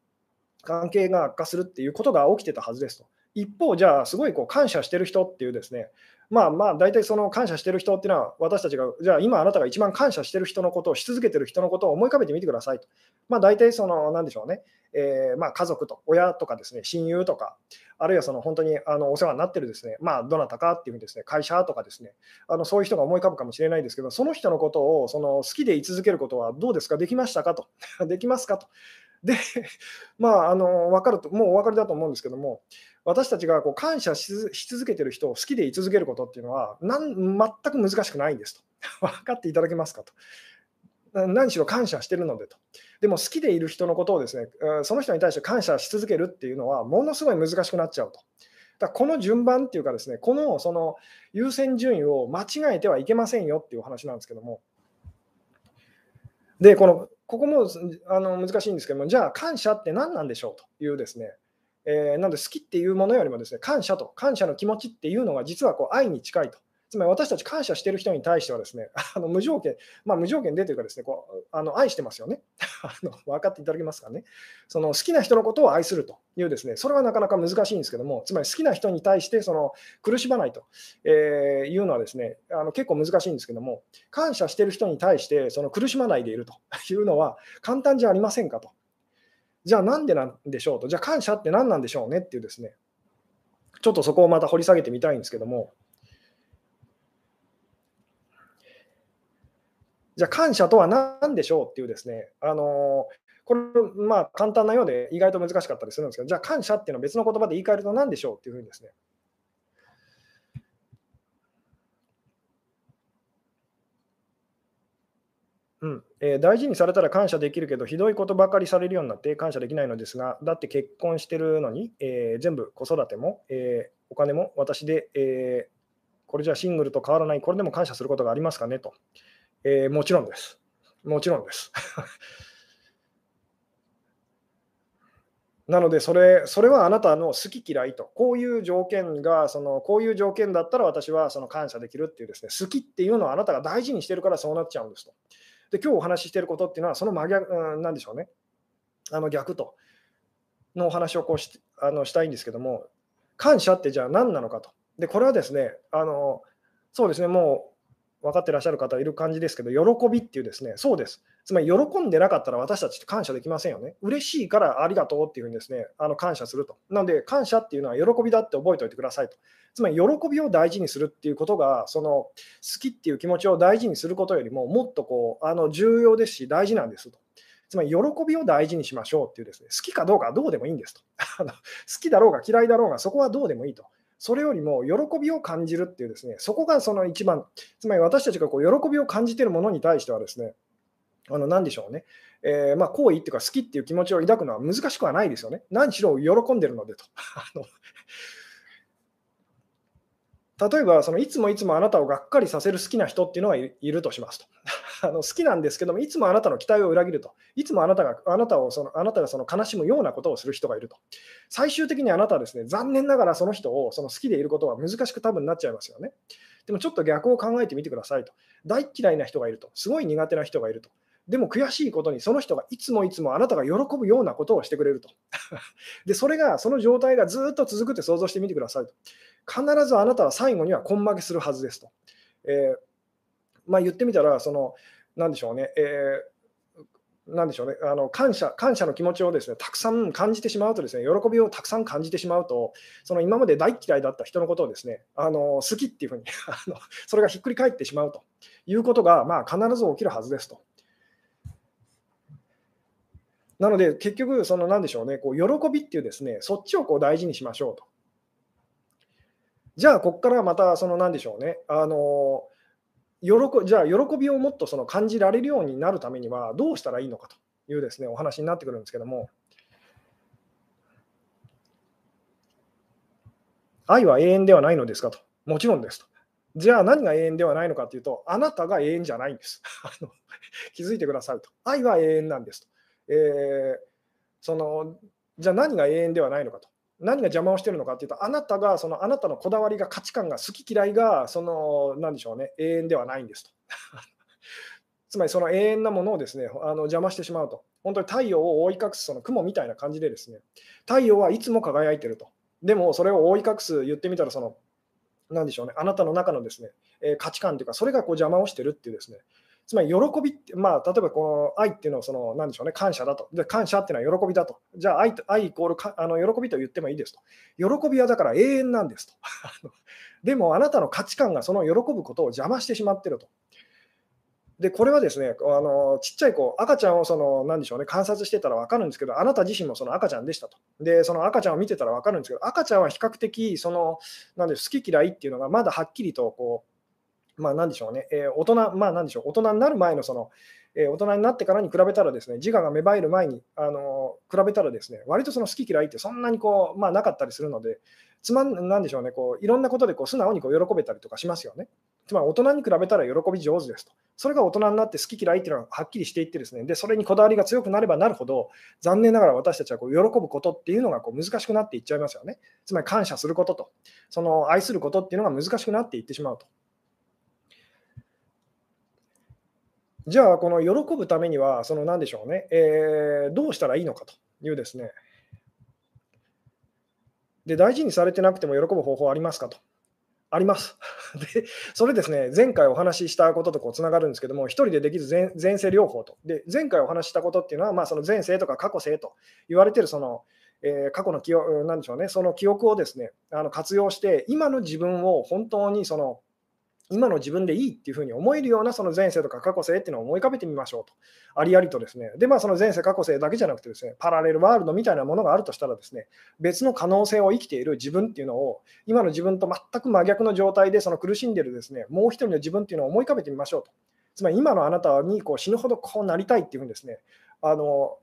関係が悪化するっていうことが起きてたはずですと。一方、じゃあ、すごいこう感謝してる人っていうですね、まあまあ、大体その感謝してる人っていうのは、私たちが、じゃあ今あなたが一番感謝してる人のことをし続けてる人のことを思い浮かべてみてくださいと。まあ大体その、なんでしょうね、えー、まあ家族と、親とかですね、親友とか、あるいはその本当にあのお世話になってるですね、まあどなたかっていうふうにですね、会社とかですね、あのそういう人が思い浮かぶかもしれないですけど、その人のことをその好きでい続けることはどうですか、できましたか？と。できますか？と。で、まあ、あの分かると、もうお分かりだと思うんですけども、私たちがこう感謝し続けてる人を好きでい続けることっていうのはなん全く難しくないんですと。分かっていただけますかと。何しろ感謝してるのでと。でも好きでいる人のことをですね、その人に対して感謝し続けるっていうのは、ものすごい難しくなっちゃうと。だこの順番っていうかですね、このその優先順位を間違えてはいけませんよっていうお話なんですけども。で、このここもあの難しいんですけども、じゃあ感謝って何なんでしょうというですね、えー、なので好きっていうものよりもですね、感謝と、感謝の気持ちっていうのが実はこう愛に近いと。つまり私たち感謝してる人に対してはですね、あの無条件、まあ、無条件でというかですね、こうあの愛してますよね あの。分かっていただけますかね。その好きな人のことを愛するというですね、それはなかなか難しいんですけども、つまり好きな人に対してその苦しまないと、え、いうのはですね、あの結構難しいんですけども、感謝してる人に対してその苦しまないでいるというのは簡単じゃありませんかと。じゃあなんでなんでしょうと、じゃあ感謝って何なんでしょうねっていうですね、ちょっとそこをまた掘り下げてみたいんですけども、じゃあ感謝とは何でしょうっていうですね、あのこれ、まあ簡単なようで意外と難しかったりするんですけど、じゃあ感謝っていうのは別の言葉で言い換えると何でしょうっていうふうにですね、うんえー、大事にされたら感謝できるけど、ひどいことばかりされるようになって感謝できないのですが、だって結婚してるのに、えー、全部子育ても、えー、お金も私で、えこれじゃシングルと変わらない、これでも感謝することがありますかねと。え、もちろんです。もちろんです。なのでそれ、それはあなたの好き嫌いと、こういう条件が、そのこういう条件だったら私はその感謝できるっていうですね、好きっていうのはあなたが大事にしてるからそうなっちゃうんですと。で、今日お話ししていることっていうのは、その真逆、うん、なんでしょうね、あの逆と、のお話をこうしあのしたいんですけども、感謝ってじゃあ何なのかと。で、これはですね、あのそうですね、もう分かってらっしゃる方いる感じですけど、喜びっていうですね、そうです。つまり喜んでなかったら私たちって感謝できませんよね。嬉しいからありがとうっていうふうにですね、あの感謝すると。なので、感謝っていうのは喜びだって覚えておいてくださいと。つまり、喜びを大事にするっていうことが、その好きっていう気持ちを大事にすることよりも、もっとこうあの重要ですし、大事なんですと。つまり、喜びを大事にしましょうっていうですね、好きかどうかはどうでもいいんですと。好きだろうが嫌いだろうが、そこはどうでもいいと。それよりも喜びを感じるっていうですね、そこがその一番、つまり私たちがこう喜びを感じているものに対してはですね、あの何でしょうね、えー、まあ、好意っていうか好きっていう気持ちを抱くのは難しくはないですよね。何しろ喜んでるのでと。例えば、そのいつもいつもあなたをがっかりさせる好きな人っていうのがいるとしますと。あの好きなんですけども、いつもあなたの期待を裏切ると。いつもあなたがあなたをそのあなたがその悲しむようなことをする人がいると。最終的にあなたはですね、残念ながらその人をその好きでいることは難しく多分なっちゃいますよね。でもちょっと逆を考えてみてくださいと。大嫌いな人がいると。すごい苦手な人がいると。でも悔しいことにその人がいつもいつもあなたが喜ぶようなことをしてくれると。で、それが、その状態がずっと続くって想像してみてくださいと。必ずあなたは最後には根負けするはずですと。えー、まあ、言ってみたら、その、なんでしょうね、えー、なんでしょうね、あの感謝感謝の気持ちをですねたくさん感じてしまうと、ですね喜びをたくさん感じてしまうと、その今まで大嫌いだった人のことをですねあの好きっていうふうに あの、それがひっくり返ってしまうということが、まあ、必ず起きるはずですと。なので、結局、そのなんでしょうね、こう喜びっていうですね、そっちをこう大事にしましょうと。じゃあ、ここからまた、そのなんでしょうね、あの喜じゃあ、喜びをもっとその感じられるようになるためには、どうしたらいいのかというですね、お話になってくるんですけども、愛は永遠ではないのですかと。もちろんですと。じゃあ何が永遠ではないのかというと、あなたが永遠じゃないんです。気づいてくださいと。愛は永遠なんですと。えー、そのじゃあ何が永遠ではないのかと。何が邪魔をしてるのかというと、あなたが、そのあなたのこだわりが、価値観が、好き嫌いが、その、なんでしょうね、永遠ではないんですと。つまり、その永遠なものをですね、あの邪魔してしまうと。本当に太陽を覆い隠すその雲みたいな感じでですね、太陽はいつも輝いてると。でも、それを覆い隠す、言ってみたら、その、なんでしょうね、あなたの中のですね、え、価値観というか、それがこう邪魔をしてるっていうですね、つまり喜びって、まあ、例えばこの愛っていうのはその、なんでしょうね、感謝だと。で、感謝っていうのは喜びだと。じゃあ愛、愛イコールかあの喜びと言ってもいいですと。喜びはだから永遠なんですと。でも、あなたの価値観がその喜ぶことを邪魔してしまってると。で、これはですね、あのちっちゃい子、赤ちゃんをその、なんでしょうね、観察してたら分かるんですけど、あなた自身もその赤ちゃんでしたと。で、その赤ちゃんを見てたら分かるんですけど、赤ちゃんは比較的、その、なんで好き嫌いっていうのがまだはっきりとこう、まあ、なんでしょうね、えー、大人、まあ、なんでしょう、大人になる前のその、えー、大人になってからに比べたらですね、自我が芽生える前に、あのー、比べたらですね、割とその好き嫌いってそんなにこう、まあ、なかったりするので、つまん、なんでしょうね、こういろんなことでこう素直にこう喜べたりとかしますよね。つまり大人に比べたら喜び上手ですと。それが大人になって好き嫌いっていうのがはっきりしていってですね、で、それにこだわりが強くなればなるほど、残念ながら私たちはこう喜ぶことっていうのがこう難しくなっていっちゃいますよね。つまり感謝することと、その愛することっていうのが難しくなっていってしまうと。じゃあ、この喜ぶためには、その何でしょうね、えー、どうしたらいいのかというですね、で、大事にされてなくても喜ぶ方法ありますかと。あります。で、それですね、前回お話ししたこととこうつながるんですけども、1人でできず前前世療法と。で、前回お話ししたことっていうのは、まあ、その前世とか過去世と言われてるその、えー、過去の記憶、なんでしょうね、その記憶をですね、あの活用して、今の自分を本当にその、今の自分でいいっていうふうに思えるようなその前世とか過去世っていうのを思い浮かべてみましょうと。ありありとですね。で、まあその前世過去世だけじゃなくてですね、パラレルワールドみたいなものがあるとしたらですね、別の可能性を生きている自分っていうのを、今の自分と全く真逆の状態でその苦しんでるですね、もう一人の自分っていうのを思い浮かべてみましょうと。つまり今のあなたにこう死ぬほどこうなりたいっていうふうにですね、あの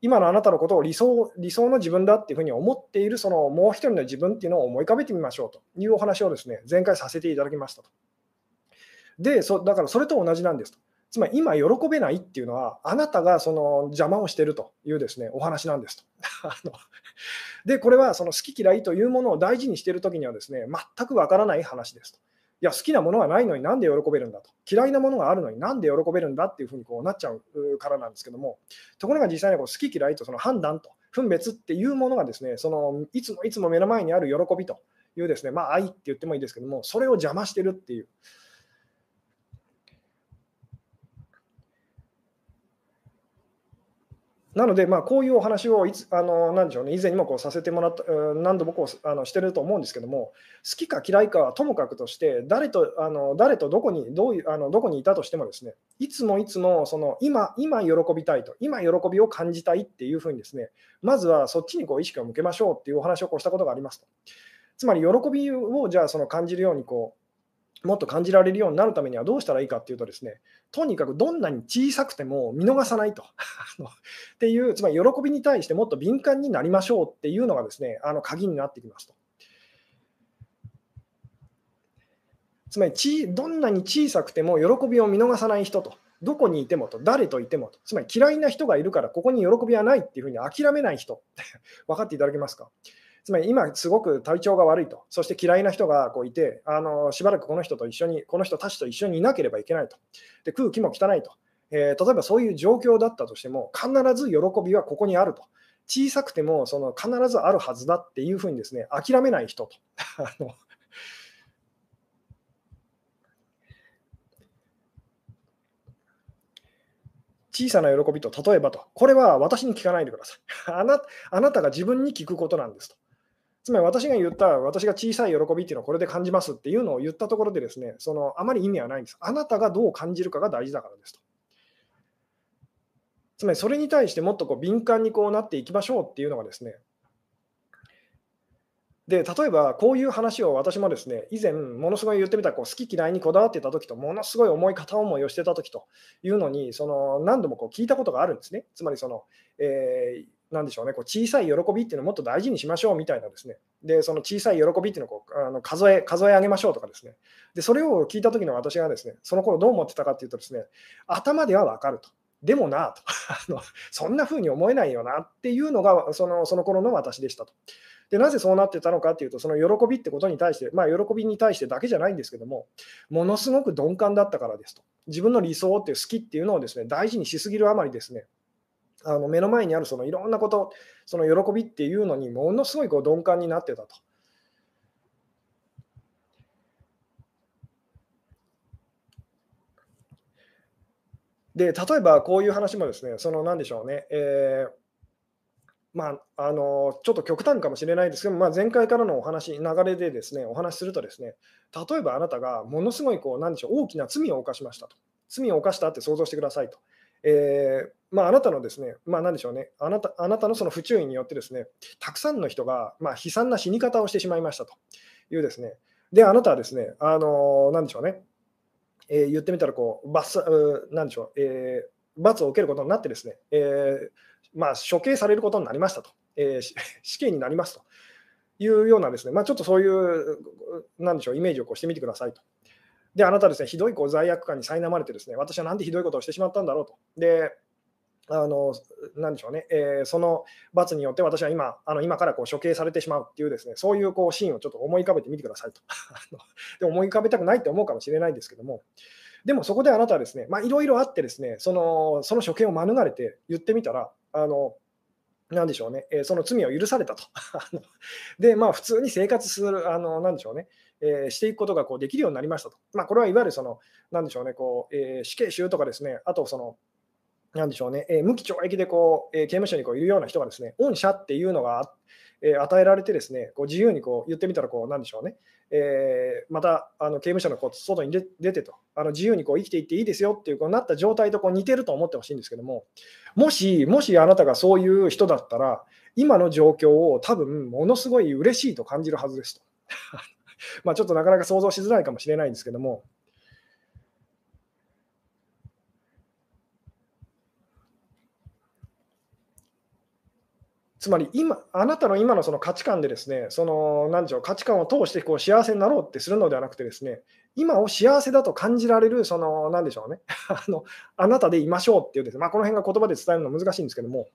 今のあなたのことを理想理想の自分だっていうふうに思っているそのもう一人の自分っていうのを思い浮かべてみましょうというお話をですね、前回させていただきましたと。でそだからそれと同じなんですと。つまり今喜べないっていうのは、あなたがその邪魔をしているというですねお話なんですと。で、これはその好き嫌いというものを大事にしているときにはですね全くわからない話ですと。いや、好きなものがないのになんで喜べるんだと。嫌いなものがあるのになんで喜べるんだっていうふうにこうなっちゃうからなんですけども、ところが実際にこう好き嫌いとその判断と分別っていうものがですね、そのいつもいつも目の前にある喜びというですね、まあ愛って言ってもいいですけども、それを邪魔してるっていう。なので、まあ、こういうお話をいつあのなんでしょう、ね、以前にもこうさせてもらった、何度もこうあのしてると思うんですけども、好きか嫌いかはともかくとして、誰とあの誰とどこにどういうあのどこにいたとしても、ですねいつもいつもその今今喜びたいと、今喜びを感じたいっていうふうに、ですねまずはそっちにこう意識を向けましょうっていうお話をこうしたことがありますと。つまり、喜びをじゃあその感じるようにこうもっと感じられるようになるためにはどうしたらいいかっていうとですね、とにかくどんなに小さくても見逃さないと。っていう、つまり喜びに対してもっと敏感になりましょうっていうのがですね、あの鍵になってきますと。つまりち、どんなに小さくても喜びを見逃さない人と、どこにいてもと、誰といてもと、つまり嫌いな人がいるからここに喜びはないっていうふうに諦めない人、分かっていただけますか？つまり今すごく体調が悪いと、そして嫌いな人がこういて、あのしばらくこの人と一緒に、この人たちと一緒にいなければいけないと。で空気も汚いと、えー、例えばそういう状況だったとしても、必ず喜びはここにあると。小さくてもその必ずあるはずだっていうふうにですね諦めない人と。あの小さな喜びと例えばと、これは私に聞かないでください。あなあなたが自分に聞くことなんですと。つまり私が言った、私が小さい喜びっていうのはこれで感じますっていうのを言ったところでですね、そのあまり意味はないんです。あなたがどう感じるかが大事だからですと。つまりそれに対してもっとこう敏感にこうなっていきましょうっていうのがですね、で例えばこういう話を私もですね以前ものすごい言ってみたこう好き嫌いにこだわってた時とものすごい重い片思いをしてた時というのにその何度もこう聞いたことがあるんですねつまりその、えーなんでしょうね、こう小さい喜びっていうのをもっと大事にしましょうみたいなですね、でその小さい喜びっていうのをこうあの数え数え上げましょうとかですね、でそれを聞いた時の私がですね、その頃どう思ってたかっていうとですね、頭では分かると。でもなと あの、そんな風に思えないよなっていうのがそのその頃の私でしたと。でなぜそうなってたのかっていうと、その喜びってことに対して、まあ、喜びに対してだけじゃないんですけども、ものすごく鈍感だったからですと。自分の理想っていう好きっていうのをですね大事にしすぎるあまりですね、あの目の前にあるそのいろんなこと、その喜びっていうのにものすごいこう鈍感になってたと。で例えばこういう話もですね、その何でしょうね、えー、まあ、あのちょっと極端かもしれないですけど、まあ、前回からのお話、流れでですねお話しするとですね、例えばあなたがものすごいこう、なんでしょう、大きな罪を犯しましたと。罪を犯したって想像してくださいと。えー、まあ、あなたのですね、まあ、なんでしょうね、あなたあなたのその不注意によってですね、たくさんの人が、まあ、悲惨な死に方をしてしまいましたと。いうですね、で、あなたはですね、あのなんでしょうね、えー、言ってみたらこう、罰なんでしょう、えー、罰を受けることになってですね、えー、まあ、処刑されることになりましたと、えー、死刑になりますと。いうようなですね、まあ、ちょっとそういう、なんでしょう、イメージをこうしてみてくださいと。で、あなたですね、ひどいこう罪悪感に苛まれてですね、私はなんてひどいことをしてしまったんだろうと。で、あのなでしょうね、えー、その罰によって私は今、あの今からこう処刑されてしまうっていう、ですねそういうこうシーンをちょっと思い浮かべてみてくださいと。で思い浮かべたくないって思うかもしれないんですけども、でもそこであなたはですね、いろいろあってですね、そのその処刑を免れて言ってみたら、あのなでしょうね、えー、その罪を許されたと。で、まあ、普通に生活する、あのなでしょうね、えー、していくことがこうできるようになりましたと。まあ、これはいわゆるその、なんでしょうね、こうえー、死刑囚とかですね、あとその、なんでしょうね、えー、無期懲役でこう、えー、刑務所にこういるような人がですね、恩赦っていうのが、えー、与えられてですね、こう自由にこう言ってみたらこう、なんでしょうね、えー、またあの刑務所のこう外に出てと、あの自由にこう生きていっていいですよっていうこうなった状態とこう似てると思ってほしいんですけども、もし、もしあなたがそういう人だったら、今の状況を多分ものすごい嬉しいと感じるはずですと。まあちょっとなかなか想像しづらいかもしれないんですけども、つまり今、あなたの今のその価値観でですね、その何でしょう、価値観を通してこう幸せになろうってするのではなくてですね、今を幸せだと感じられる、その何でしょうね、あのあなたでいましょうっていうですね、まあ、この辺が言葉で伝えるの難しいんですけども、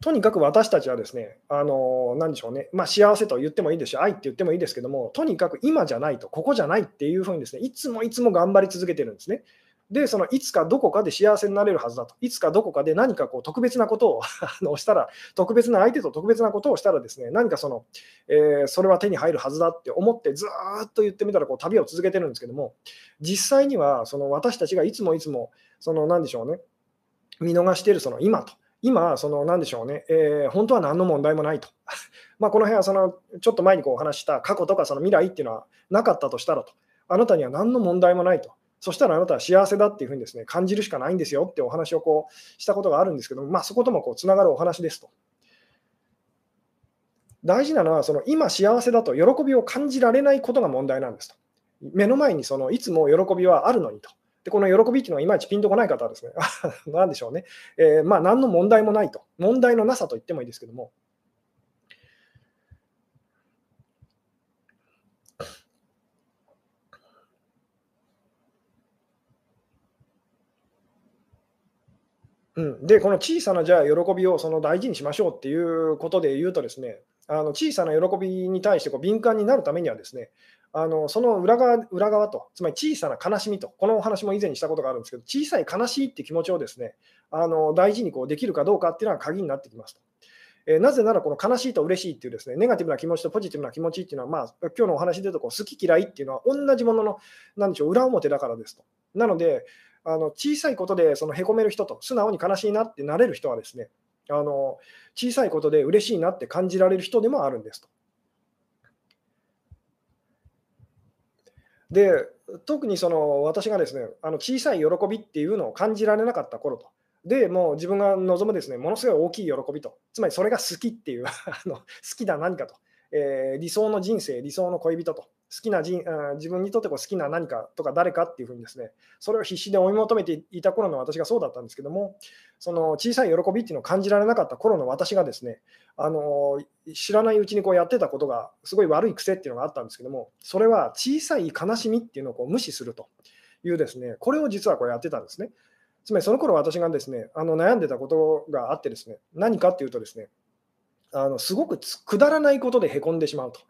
とにかく私たちはですね、あの何でしょうね、まあ、幸せと言ってもいいですし、愛って言ってもいいですけども、とにかく今じゃないと、ここじゃないっていうふうにですね、いつもいつも頑張り続けてるんですね。で、そのいつかどこかで幸せになれるはずだと、いつかどこかで何かこう特別なことを あのしたら、特別な相手と特別なことをしたらですね、何かその、えー、それは手に入るはずだって思って、ずっと言ってみたらこう旅を続けてるんですけども、実際にはその私たちがいつもいつも、その何でしょうね、見逃しているその今と。今、その何でしょうね、えー、本当は何の問題もないと。まあこの辺はそのちょっと前にこうお話した過去とかその未来っていうのはなかったとしたらと、あなたには何の問題もないと。そしたらあなたは幸せだっていうふうにですね感じるしかないんですよってお話をこうしたことがあるんですけども、まあ、そこともこうつながるお話ですと。大事なのは、その今幸せだと喜びを感じられないことが問題なんですと。目の前にそのいつも喜びはあるのにと。でこの喜びっていうのはいまいちピンとこない方はですね、なんでしょうね、えー、まあ何の問題もないと。問題のなさと言ってもいいですけども、うん、で、この小さなじゃあ喜びをその大事にしましょうっていうことで言うとですね、あの小さな喜びに対してこう敏感になるためにはですね、あのその裏側裏側と、つまり小さな悲しみと、このお話も以前にしたことがあるんですけど、小さい悲しいって気持ちをですね、あの大事にこうできるかどうかっていうのが鍵になってきますと。えなぜなら、この悲しいと嬉しいっていうですね、ネガティブな気持ちとポジティブな気持ちっていうのは、まあ、今日のお話で言うとこう、好き嫌いっていうのは同じものの、なんでしょう、裏表だからですと。なので、あの小さいことでそのへこめる人と、素直に悲しいなってなれる人はですね、あの小さいことで嬉しいなって感じられる人でもあるんですと。で、特にその私がですね、あの小さい喜びっていうのを感じられなかった頃と。で、もう自分が望むですね、ものすごい大きい喜びと、つまりそれが好きっていう あの好きだ何かと、えー、理想の人生、理想の恋人と、好きな人自分にとってこう好きな何かとか誰かっていうふうにですね、それを必死で追い求めていた頃の私がそうだったんですけども、その小さい喜びっていうのを感じられなかった頃の私がですね、あの知らないうちにこうやってたことがすごい悪い癖っていうのがあったんですけども、それは小さい悲しみっていうのをこう無視するというですね、これを実はこうやってたんですね。つまりその頃私がですね、あの悩んでたことがあってですね、何かっていうとですね、あのすごくくだらないことでへこんでしまうと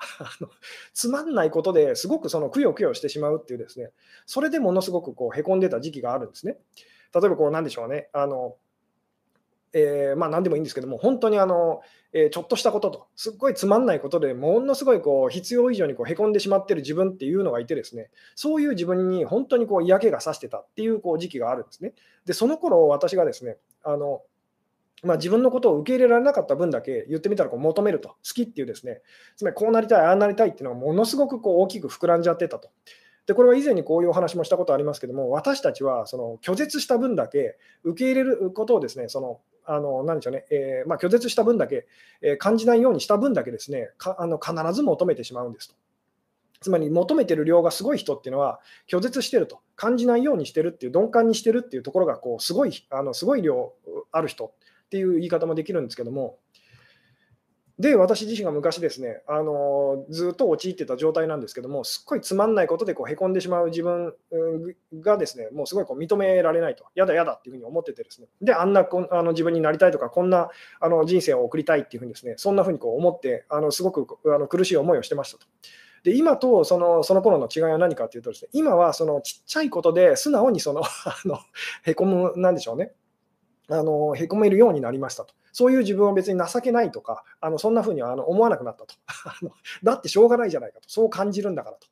つまんないことですごくそのくよくよしてしまうっていうですね、それでものすごくこうへこんでた時期があるんですね。例えばこうなんでしょうね、あのえー、まあ何でもいいんですけども、本当にあの、えー、ちょっとしたことと、すっごいつまんないことでものすごいこう必要以上にこうへこんでしまってる自分っていうのがいてですね、そういう自分に本当にこう嫌気がさしてたっていうこう時期があるんですね。で、その頃私がですね、あのまあ、自分のことを受け入れられなかった分だけ言ってみたらこう求めると、好きっていうですね、つまりこうなりたい、ああなりたいっていうのがものすごくこう大きく膨らんじゃってたと。で、これは以前にこういうお話もしたことありますけども、私たちはその拒絶した分だけ受け入れることをですね、そのあの何でしょうね、え、ま、拒絶した分だけ、えー、感じないようにした分だけですね、あの必ず求めてしまうんですと。つまり求めてる量がすごい人っていうのは拒絶してると。感じないようにしてるっていう鈍感にしてるっていうところがこうすごいあのすごい量ある人。っていう言い方もできるんですけども、で、私自身が昔ですね、あのずっと陥ってた状態なんですけども、すっごいつまんないことでこうへこんでしまう自分がですね、もうすごいこう認められないと、やだやだっていうふうに思っててですね、で、あんなこあの自分になりたいとか、こんなあの人生を送りたいっていうふうにですね、そんなふうにこう思って、あのすごくあの苦しい思いをしてましたと。で今とそのその頃の違いは何かというとです、ね、今はそのちっちゃいことで素直にその あのへこむ、なんでしょうね、あのへこめるようになりましたと。そういう自分は別に情けないとか、あのそんなふうにはあの思わなくなったと。だってしょうがないじゃないかと、そう感じるんだからと。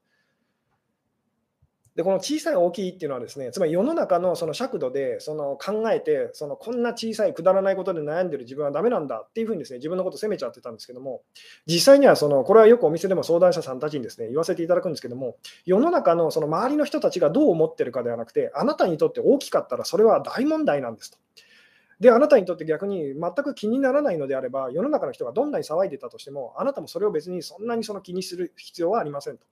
でこの小さい大きいっていうのはですねつまり世の中のその尺度でその考えてそのこんな小さいくだらないことで悩んでる自分はダメなんだっていうふうにですね自分のことを責めちゃってたんですけども実際にはそのこれはよくお店でも相談者さんたちにですね言わせていただくんですけども世の中のその周りの人たちがどう思ってるかではなくてあなたにとって大きかったらそれは大問題なんですと。で、あなたにとって逆に全く気にならないのであれば、世の中の人がどんなに騒いでたとしても、あなたもそれを別にそんなにその気にする必要はありませんと。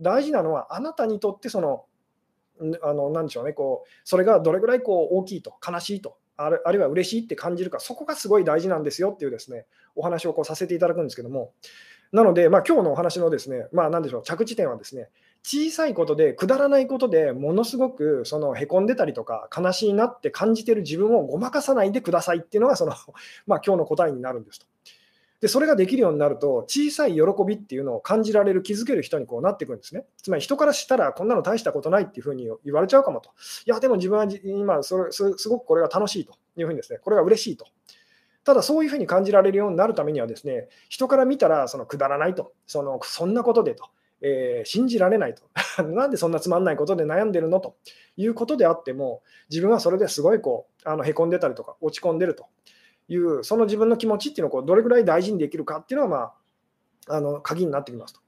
大事なのは、あなたにとってそのあのなんでしょうねこうそれがどれぐらいこう大きいと悲しいとあるあるいは嬉しいって感じるかそこがすごい大事なんですよっていうですねお話をこうさせていただくんですけどもなので、まあ、今日のお話のですね、まあ、何でしょう着地点はですね小さいことでくだらないことでものすごくそのへこんでたりとか悲しいなって感じてる自分をごまかさないでくださいっていうのがその、まあ、今日の答えになるんですと。でそれができるようになると、小さい喜びっていうのを感じられる、気づける人にこうなっていくんですね。つまり人からしたら、こんなの大したことないっていうふうに言われちゃうかもと。いや、でも自分は今それす、すごくこれが楽しいというふうにですね、これが嬉しいと。ただ、そういうふうに感じられるようになるためにはですね、人から見たらそのくだらないと、そのそんなことでと、えー、信じられないと。なんでそんなつまんないことで悩んでるの？ということであっても、自分はそれですごいこうあのへこんでたりとか、落ち込んでると。いう、その自分の気持ちっていうのをこうどれぐらい大事にできるかっていうのは、まあ、あの鍵になってきますと。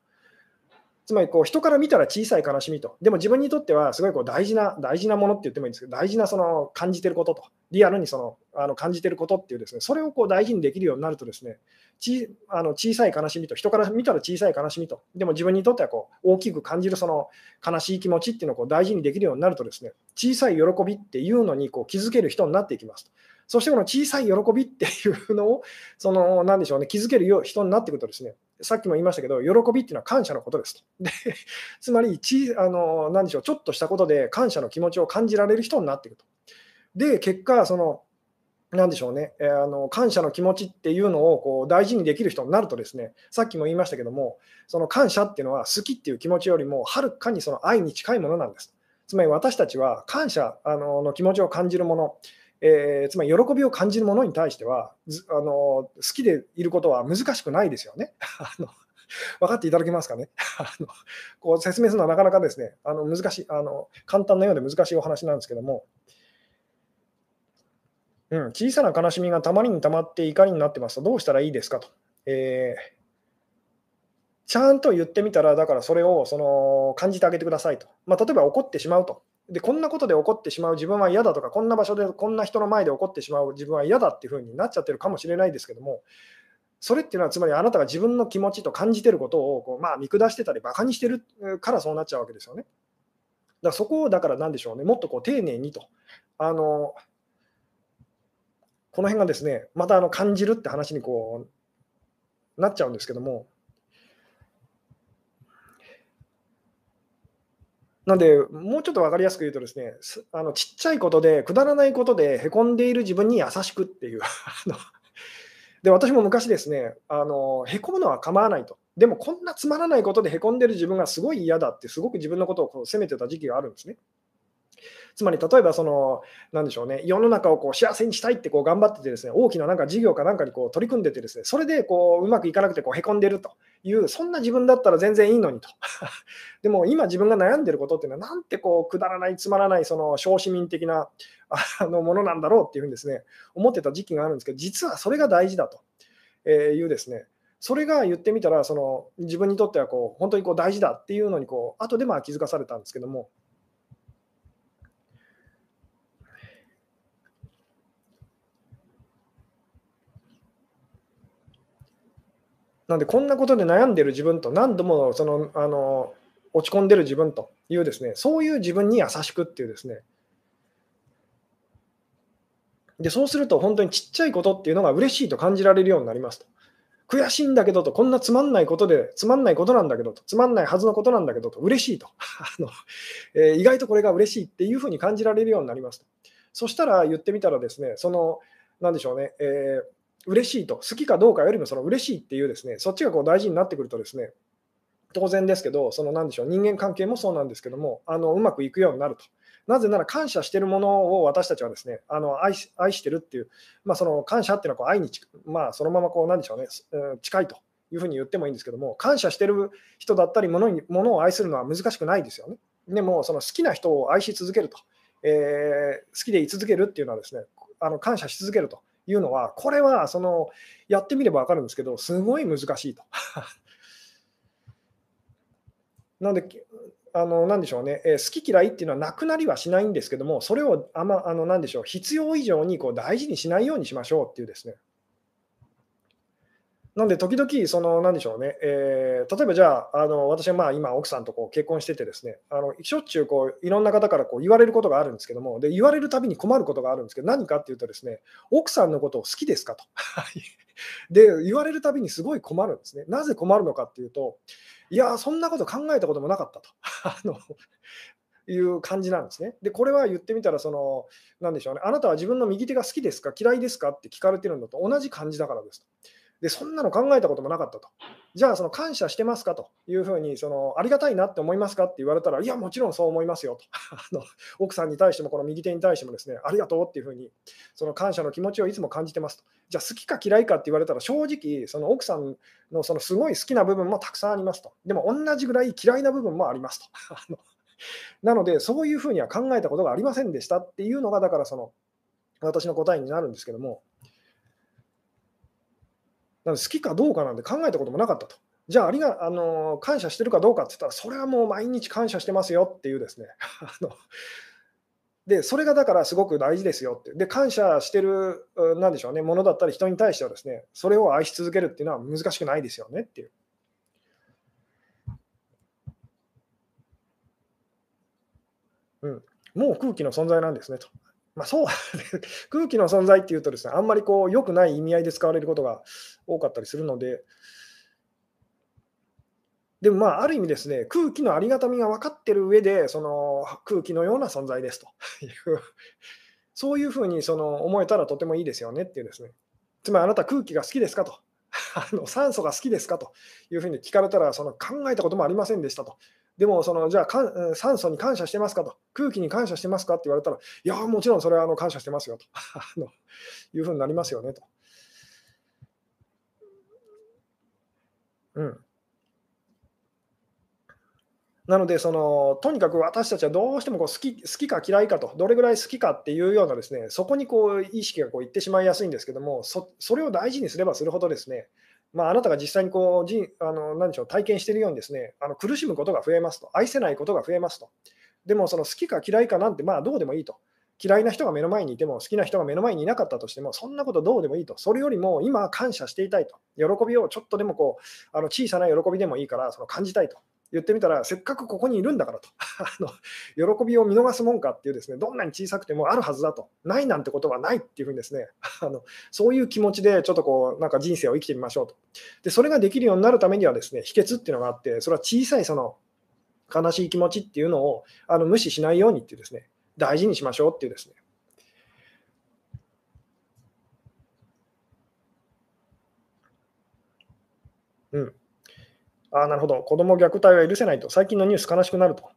つまりこう人から見たら小さい悲しみと、でも自分にとってはすごいこう大事な大事なものって言ってもいいんですけど、大事なその感じてることと、リアルにそのあの感じてることっていうですね、それをこう大事にできるようになるとですね、ちあの小さい悲しみと、人から見たら小さい悲しみと、でも自分にとってはこう大きく感じるその悲しい気持ちっていうのをこう大事にできるようになるとですね、小さい喜びっていうのにこう気づける人になっていきますと。そしてこの小さい喜びっていうのを、その、なんでしょうね、気づける人になっていくとですね、さっきも言いましたけど、喜びっていうのは感謝のことですと。で つまりちあの、なでしょう、ちょっとしたことで感謝の気持ちを感じられる人になっていくと。で、結果、その、なんでしょうね、えー、あの感謝の気持ちっていうのをこう大事にできる人になるとですね、さっきも言いましたけども、その感謝っていうのは好きっていう気持ちよりもはるかにその愛に近いものなんです。つまり私たちは感謝あのの気持ちを感じるもの、えー、つまり喜びを感じるものに対してはあの好きでいることは難しくないですよね。あの分かっていただけますかね？あのこう説明するのはなかなかですね、あの難しいあの、簡単なようで難しいお話なんですけども、うん、小さな悲しみがたまりにたまって怒りになってますと、どうしたらいいですかと。えーちゃんと言ってみたら、だからそれをその感じてあげてくださいと。まあ、例えば怒ってしまうと。で、こんなことで怒ってしまう自分は嫌だとか、こんな場所でこんな人の前で怒ってしまう自分は嫌だっていうふうになっちゃってるかもしれないですけども、それっていうのはつまりあなたが自分の気持ちと感じてることをこう、まあ、見下してたり、バカにしてるからそうなっちゃうわけですよね。だからそこをだからなんでしょうね、もっとこう丁寧にと。あのこの辺がですね、またあの感じるって話にこうなっちゃうんですけども、なんで、もうちょっと分かりやすく言うとですね、あのちっちゃいことで、くだらないことでへこんでいる自分に優しくっていう で、私も昔ですね、あのへこむのは構わないと。でも、こんなつまらないことでへこんでる自分がすごい嫌だって、すごく自分のことをこう責めてた時期があるんですね。つまり例えばその、なんでしょうね、世の中をこう幸せにしたいってこう頑張っててですね、大きななんか事業かなんかにこう取り組んでてですね、それでこううまくいかなくてこうへこんでるという、そんな自分だったら全然いいのにと。でも今自分が悩んでることっていうのは、なんてこうくだらない、つまらない、その小市民的な あのものなんだろうっていうふうにですね、思ってた時期があるんですけど、実はそれが大事だというですね、それが言ってみたら、その自分にとってはこう本当にこう大事だっていうのにこう後でまあ気づかされたんですけども、なんで、こんなことで悩んでる自分と、何度もそのあの落ち込んでる自分というですね、そういう自分に優しくっていうですね、でそうすると本当にちっちゃいことっていうのが嬉しいと感じられるようになりますと。悔しいんだけどと、こんなつまんないことで、つまんないことなんだけどと、つまんないはずのことなんだけどと、嬉しいと。あのえー、意外とこれが嬉しいっていうふうに感じられるようになりますと。そしたら言ってみたらですね、その、なんでしょうね、えー嬉しいと、好きかどうかよりもその嬉しいっていうですね、そっちがこう大事になってくるとですね、当然ですけど、その何でしょう、人間関係もそうなんですけども、あのうまくいくようになると。なぜなら感謝してるものを私たちはですね、あの愛し愛してるっていう、まあ、その感謝っていうのはこう愛にまあ、そのままこう、なんでしょうね、近いというふうに言ってもいいんですけども、感謝してる人だったり物に、物を愛するのは難しくないですよね。でも、その好きな人を愛し続けると、えー、好きでい続けるっていうのはですね、あの感謝し続けるというのは、これはそのやってみれば分かるんですけど、すごい難しいと。なので、あの何でしょうね、えー、好き嫌いっていうのはなくなりはしないんですけども、それをあまあの何でしょう必要以上にこう大事にしないようにしましょうっていうですね。なんで、時々、その、なんでしょうね、えー、例えばじゃあ、あの私はまあ今、奥さんとこう結婚しててですね、あのしょっちゅうこういろんな方からこう言われることがあるんですけども、で言われるたびに困ることがあるんですけど、何かっていうとですね、奥さんのことを好きですかと。で、言われるたびにすごい困るんですね。なぜ困るのかっていうと、いや、そんなこと考えたこともなかったと。あのいう感じなんですね。で、これは言ってみたら、その、なんでしょうね、あなたは自分の右手が好きですか、嫌いですか？って聞かれてるのと同じ感じだからですと。で、そんなの考えたこともなかったと。じゃあ、その感謝してますかというふうに、そのありがたいなって思いますかって言われたら、いや、もちろんそう思いますよと。あの奥さんに対しても、この右手に対してもですね、ありがとうっていうふうに、その感謝の気持ちをいつも感じてますと。じゃあ、好きか嫌いかって言われたら、正直、その奥さんのそのすごい好きな部分もたくさんありますと。でも、同じぐらい嫌いな部分もありますと。なので、そういうふうには考えたことがありませんでしたっていうのが、だからその私の答えになるんですけども、好きかどうかなんて考えたこともなかったと。じゃあ、ありがあの感謝してるかどうかって言ったら、それはもう毎日感謝してますよっていうですね。で、それがだからすごく大事ですよって。で、感謝してる、なんでしょうね、ものだったり人に対してはですね、それを愛し続けるっていうのは難しくないですよねっていう。うん、もう空気の存在なんですねと。まあ、そう 空気の存在っていうとですね、あんまりこう良くない意味合いで使われることが多かったりするので、でもまあ、ある意味ですね、空気のありがたみが分かってる上で、その空気のような存在ですと。いう、そういうふうにその思えたらとてもいいですよねっていうですね、つまりあなた空気が好きですかと、あの酸素が好きですかというふうに聞かれたら、その考えたこともありませんでしたと。でも、そのじゃあか酸素に感謝してますかと、空気に感謝してますかって言われたら、いや、もちろんそれはあの感謝してますよと。あのいうふうになりますよねと。うん、なのでその、とにかく私たちはどうしてもこう好き好きか嫌いかと、どれぐらい好きかっていうようなですね、そこにこう意識がこういってしまいやすいんですけども、そそれを大事にすればするほどですね、まあ、あなたが実際にこうじあの何でしょう体験しているようにですねあの苦しむことが増えますと、愛せないことが増えますと。でも、その好きか嫌いかなんて、まあどうでもいいと。嫌いな人が目の前にいても、好きな人が目の前にいなかったとしても、そんなことどうでもいいと。それよりも今感謝していたいと。喜びをちょっとでもこう、あの小さな喜びでもいいから、その感じたいと。言ってみたら、せっかくここにいるんだからと。あの、喜びを見逃すもんかっていうですね、どんなに小さくてもあるはずだと、ないなんてことはないっていうふうにですね、あのそういう気持ちでちょっとこう、なんか人生を生きてみましょうと。で、それができるようになるためにはですね、秘訣っていうのがあって、それは小さいその悲しい気持ちっていうのをあの無視しないようにっていうですね、大事にしましょうっていうですね、ああ、なるほど。子供虐待は許せないと。最近のニュース悲しくなると。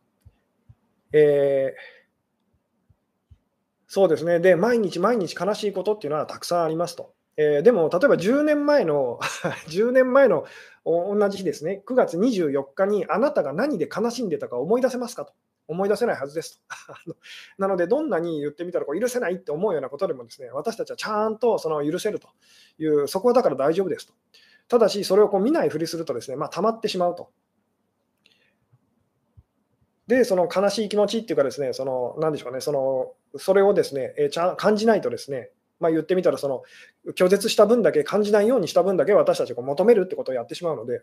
えー、そうですね。で、毎日毎日悲しいことっていうのはたくさんありますと。えー、でも、例えば10年前の 10年前の同じ日ですね、9月24日にあなたが何で悲しんでたか思い出せますかと。思い出せないはずですと。なので、どんなに言ってみたらこう許せないって思うようなことでもですね、私たちはちゃんとその許せるという、そこはだから大丈夫ですと。ただし、それをこう見ないふりするとですね、まあ、溜まってしまうと。で、その悲しい気持ちっていうかですね、その、なでしょうね、その、それをですね、えちゃ感じないとですね、まあ、言ってみたら、その、拒絶した分だけ、感じないようにした分だけ私たちが求めるってことをやってしまうので、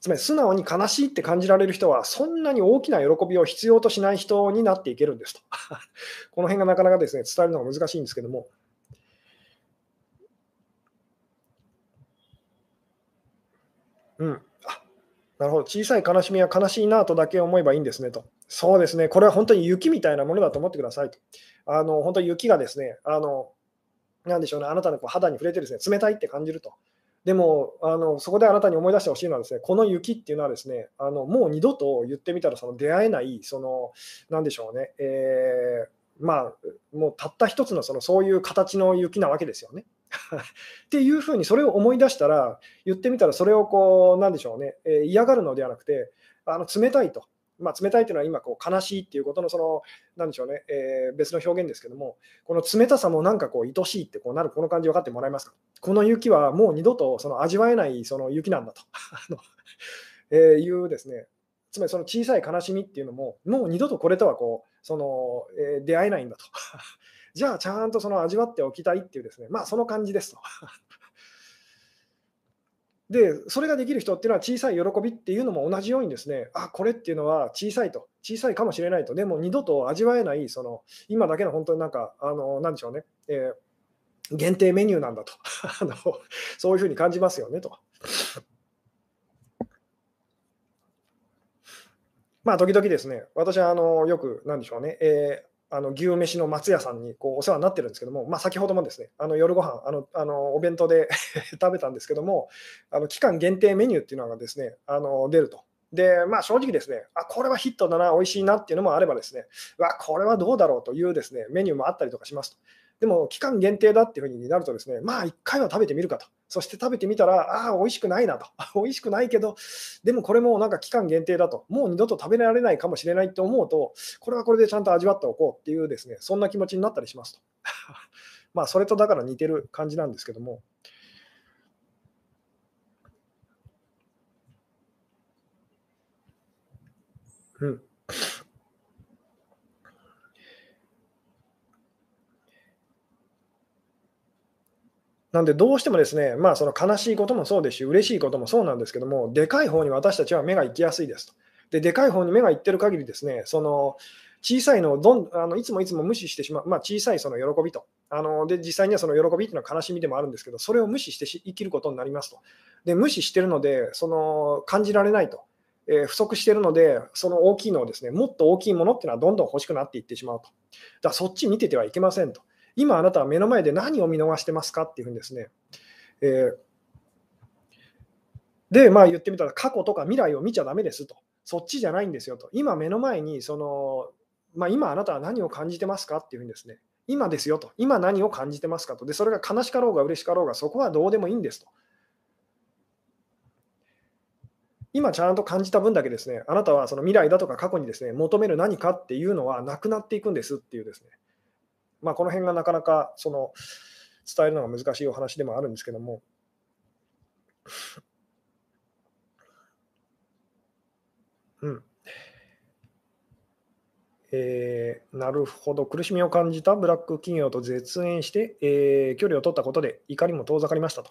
つまり素直に悲しいって感じられる人は、そんなに大きな喜びを必要としない人になっていけるんですと。この辺がなかなかですね、伝えるのが難しいんですけども。うん。あ、なるほど。小さい悲しみは悲しいなとだけ思えばいいんですねと。そうですね。これは本当に雪みたいなものだと思ってくださいと。あの本当に雪がですね、あのなんでしょうね、あなたのこう肌に触れてですね、冷たいって感じると。でもあの、そこであなたに思い出してほしいのはですね、この雪っていうのはですね、あのもう二度と言ってみたらその出会えない、その、なんでしょうね、えー、まあ、もうたった一つのそのそういう形の雪なわけですよね。っていうふうにそれを思い出したら、言ってみたらそれをこう、なんでしょうね、え、嫌がるのではなくて、あの冷たいと。まあ、冷たいというのは今こう悲しいっていうことのそのなんでしょうね、えー、別の表現ですけどもこの冷たさもなんかこう愛しいってこうなるこの感じ分かってもらえますか？この雪はもう二度とその味わえないその雪なんだと。えいうですね。つまりその小さい悲しみっていうのももう二度とこれとはこうその、えー、出会えないんだと。じゃあちゃんとその味わっておきたいっていうですね。まあその感じですと。で、それができる人っていうのは小さい喜びっていうのも同じようにですね、あ、これっていうのは小さいと、小さいかもしれないと、でも二度と味わえない、その今だけの本当になんか、あのなんでしょうね、えー、限定メニューなんだと。あの、そういうふうに感じますよねと。まあ、時々ですね、私はあのよく、なんでしょうね、えーあの牛飯の松屋さんにこうお世話になってるんですけども、まあ、先ほどもですねあの夜ご飯あのあのお弁当で 食べたんですけども、あの期間限定メニューっていうのがですねあの出ると。で、まあ、正直ですね、あこれはヒットだな、美味しいなっていうのもあればですね、わこれはどうだろうというですねメニューもあったりとかしますと。でも、期間限定だっていうふうになるとですね、まあ、1回は食べてみるかと。そして食べてみたら、ああ、美味しくないなと。美味しくないけど、でもこれもなんか期間限定だと。もう二度と食べられないかもしれないと思うと、これはこれでちゃんと味わっておこうっていうですね、そんな気持ちになったりしますと。まあ、それとだから似てる感じなんですけども。うん。なんでどうしてもですね、まあ、その悲しいこともそうですし、嬉しいこともそうなんですけども、でかい方に私たちは目が行きやすいですと。で、でかい方に目が行ってる限りですね、その小さいのをどんあのいつもいつも無視してしまう、まあ、小さいその喜びと。あので、実際にはその喜びっていうのは悲しみでもあるんですけど、それを無視して生きることになりますと。で、無視してるので、その感じられないと。えー、不足しているので、その大きいのをですね、もっと大きいものっていうのはどんどん欲しくなっていってしまうと。だからそっち見ててはいけませんと。今あなたは目の前で何を見逃してますかっていうふうにですね、えー、で、まあ言ってみたら過去とか未来を見ちゃだめですと。そっちじゃないんですよと。今目の前にその、まあ、今あなたは何を感じてますかっていうふうにですね、今ですよと。今何を感じてますかと。で、それが悲しかろうが嬉しかろうが、そこはどうでもいいんですと。今ちゃんと感じた分だけですね、あなたはその未来だとか過去にですね、求める何かっていうのはなくなっていくんですっていうですね、まあ、この辺がなかなかその伝えるのが難しいお話でもあるんですけども。うん。えー、なるほど、苦しみを感じたブラック企業と絶縁して、えー、距離を取ったことで怒りも遠ざかりましたと。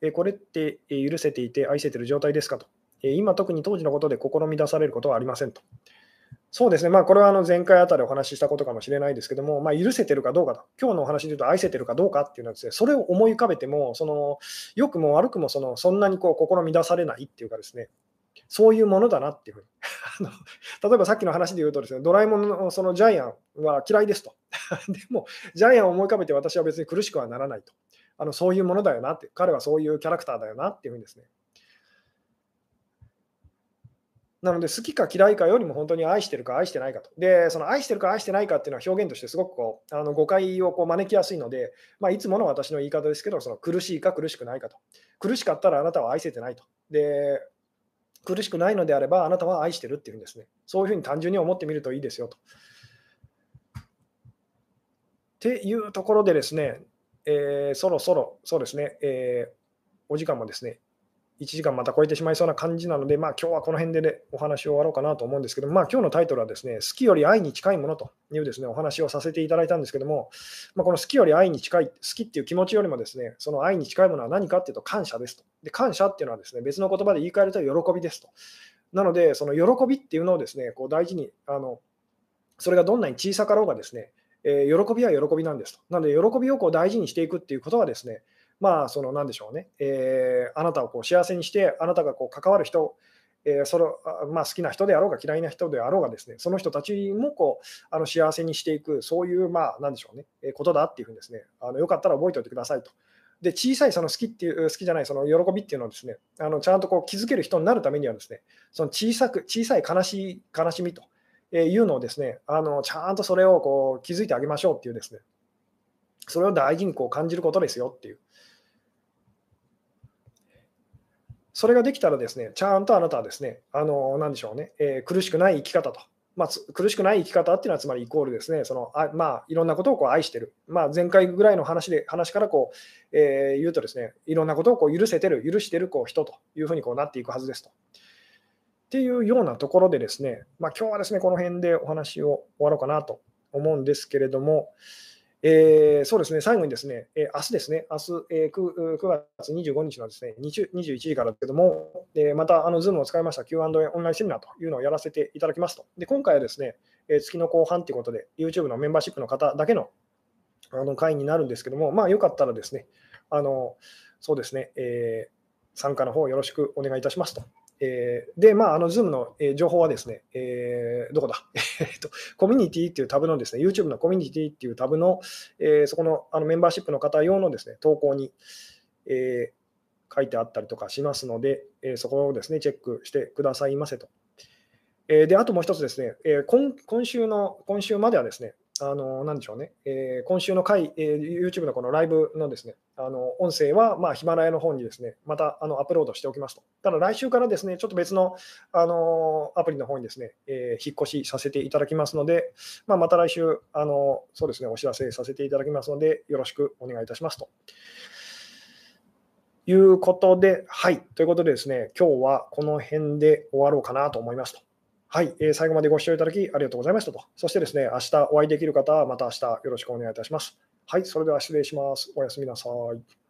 えー、これって許せていて愛せている状態ですかと。え今、特に当時のことで試み出されることはありませんと。そうですね、まあ、これはあの前回あたりお話ししたことかもしれないですけども、まあ、許せてるかどうかと、今日のお話で言うと愛せてるかどうかっていうのはですね、それを思い浮かべても、その良くも悪くもそのそんなにこう心乱されないっていうかですね、そういうものだなっていうふうに。例えばさっきの話で言うとですね、ドラえもんのそのジャイアンは嫌いですと。でも、ジャイアンを思い浮かべて私は別に苦しくはならないと。あのそういうものだよなって、彼はそういうキャラクターだよなっていうふうにですね、なので、好きか嫌いかよりも本当に愛してるか愛してないかと。で、その愛してるか愛してないかっていうのは表現としてすごくこうあの誤解をこう招きやすいので、まあ、いつもの私の言い方ですけど、その苦しいか苦しくないかと。苦しかったらあなたは愛せてないと。で、苦しくないのであればあなたは愛してるっていうんですね。そういうふうに単純に思ってみるといいですよと。っていうところでですね、えー、そろそろ、そうですね、えー、お時間もですね、1時間また超えてしまいそうな感じなので、まあ、今日はこの辺で、ね、お話を終わろうかなと思うんですけど、まあ、今日のタイトルはですね、好きより愛に近いものというですね、お話をさせていただいたんですけども、まあ、この好きより愛に近い、好きっていう気持ちよりもですね、その愛に近いものは何かっていうと感謝ですと。で、感謝っていうのはですね、別の言葉で言い換えると喜びですと。なので、その喜びっていうのをですね、こう大事に、あのそれがどんなに小さかろうがですね、えー、喜びは喜びなんですと。なので、喜びをこう大事にしていくっていうことはですね、まあ、その、なんでしょうね、えー、あなたをこう幸せにして、あなたがこう関わる人、えー、それまあ、好きな人であろうが嫌いな人であろうがですね、その人たちもこうあの幸せにしていく、そういう、まあ、なんでしょうね、えー、ことだっていうふうにですね、あのよかったら覚えておいてくださいと。で、小さいその好きっていう、好きじゃないその喜びっていうのをですね、あのちゃんとこう気づける人になるためにはですね、その小さく、小さい悲しい、悲しみというのをですね、あのちゃんとそれをこう気づいてあげましょうっていうですね、それを大事にこう感じることですよっていう。それができたらですね、ちゃんとあなたはですね、あの、なでしょうね、えー、苦しくない生き方と。まあ、苦しくない生き方っていうのは、つまりイコールですね、そのあまあ、いろんなことをこう愛してる。まあ、前回ぐらいの話で話からこう、えー、言うとですね、いろんなことをこう許せてる、許してるこう人というふうにこうなっていくはずですと。っていうようなところでですね、まあ、今日はですね、この辺でお話を終わろうかなと思うんですけれども、えー、そうですね、最後にですね、えー、明日ですね、明日、えー、9, 9月25日のですね21時からですけども、えー、またあの Zoom を使いました Q&A オンラインセミナーというのをやらせていただきますと。で今回はですね、えー、月の後半ということで、YouTube のメンバーシップの方だけのあの会になるんですけども、まあ、よかったらですね、あのそうですね、えー、参加の方よろしくお願いいたしますと。えー、で、まあ、あの、Zoom の、えー、情報はですね、えー、どこだ？えっと、コミュニティっていうタブのですね、YouTube のコミュニティっていうタブの、えー、そこのあのメンバーシップの方用のですね、投稿に、えー、書いてあったりとかしますので、えー、そこをですね、チェックしてくださいませと。えー、で、あともう一つですね、えー、今今週の、今週まではですね、あの、なんでしょうね、えー、今週の回、えー、YouTube のこのライブのですね、あの音声は、まあ、ヒマラヤの方にですね、またあのアップロードしておきますと。ただ来週からですね、ちょっと別のあのアプリの方にですね、え、引っ越しさせていただきますので、まあ、また来週あの、そうですね、お知らせさせていただきますので、よろしくお願いいたしますと。いうことで、はい、ということでですね、今日はこの辺で終わろうかなと思いますと。はい、えー、最後までご視聴いただきありがとうございましたと。そしてですね、明日お会いできる方はまた明日よろしくお願いいたします。はい、それでは失礼します。おやすみなさい。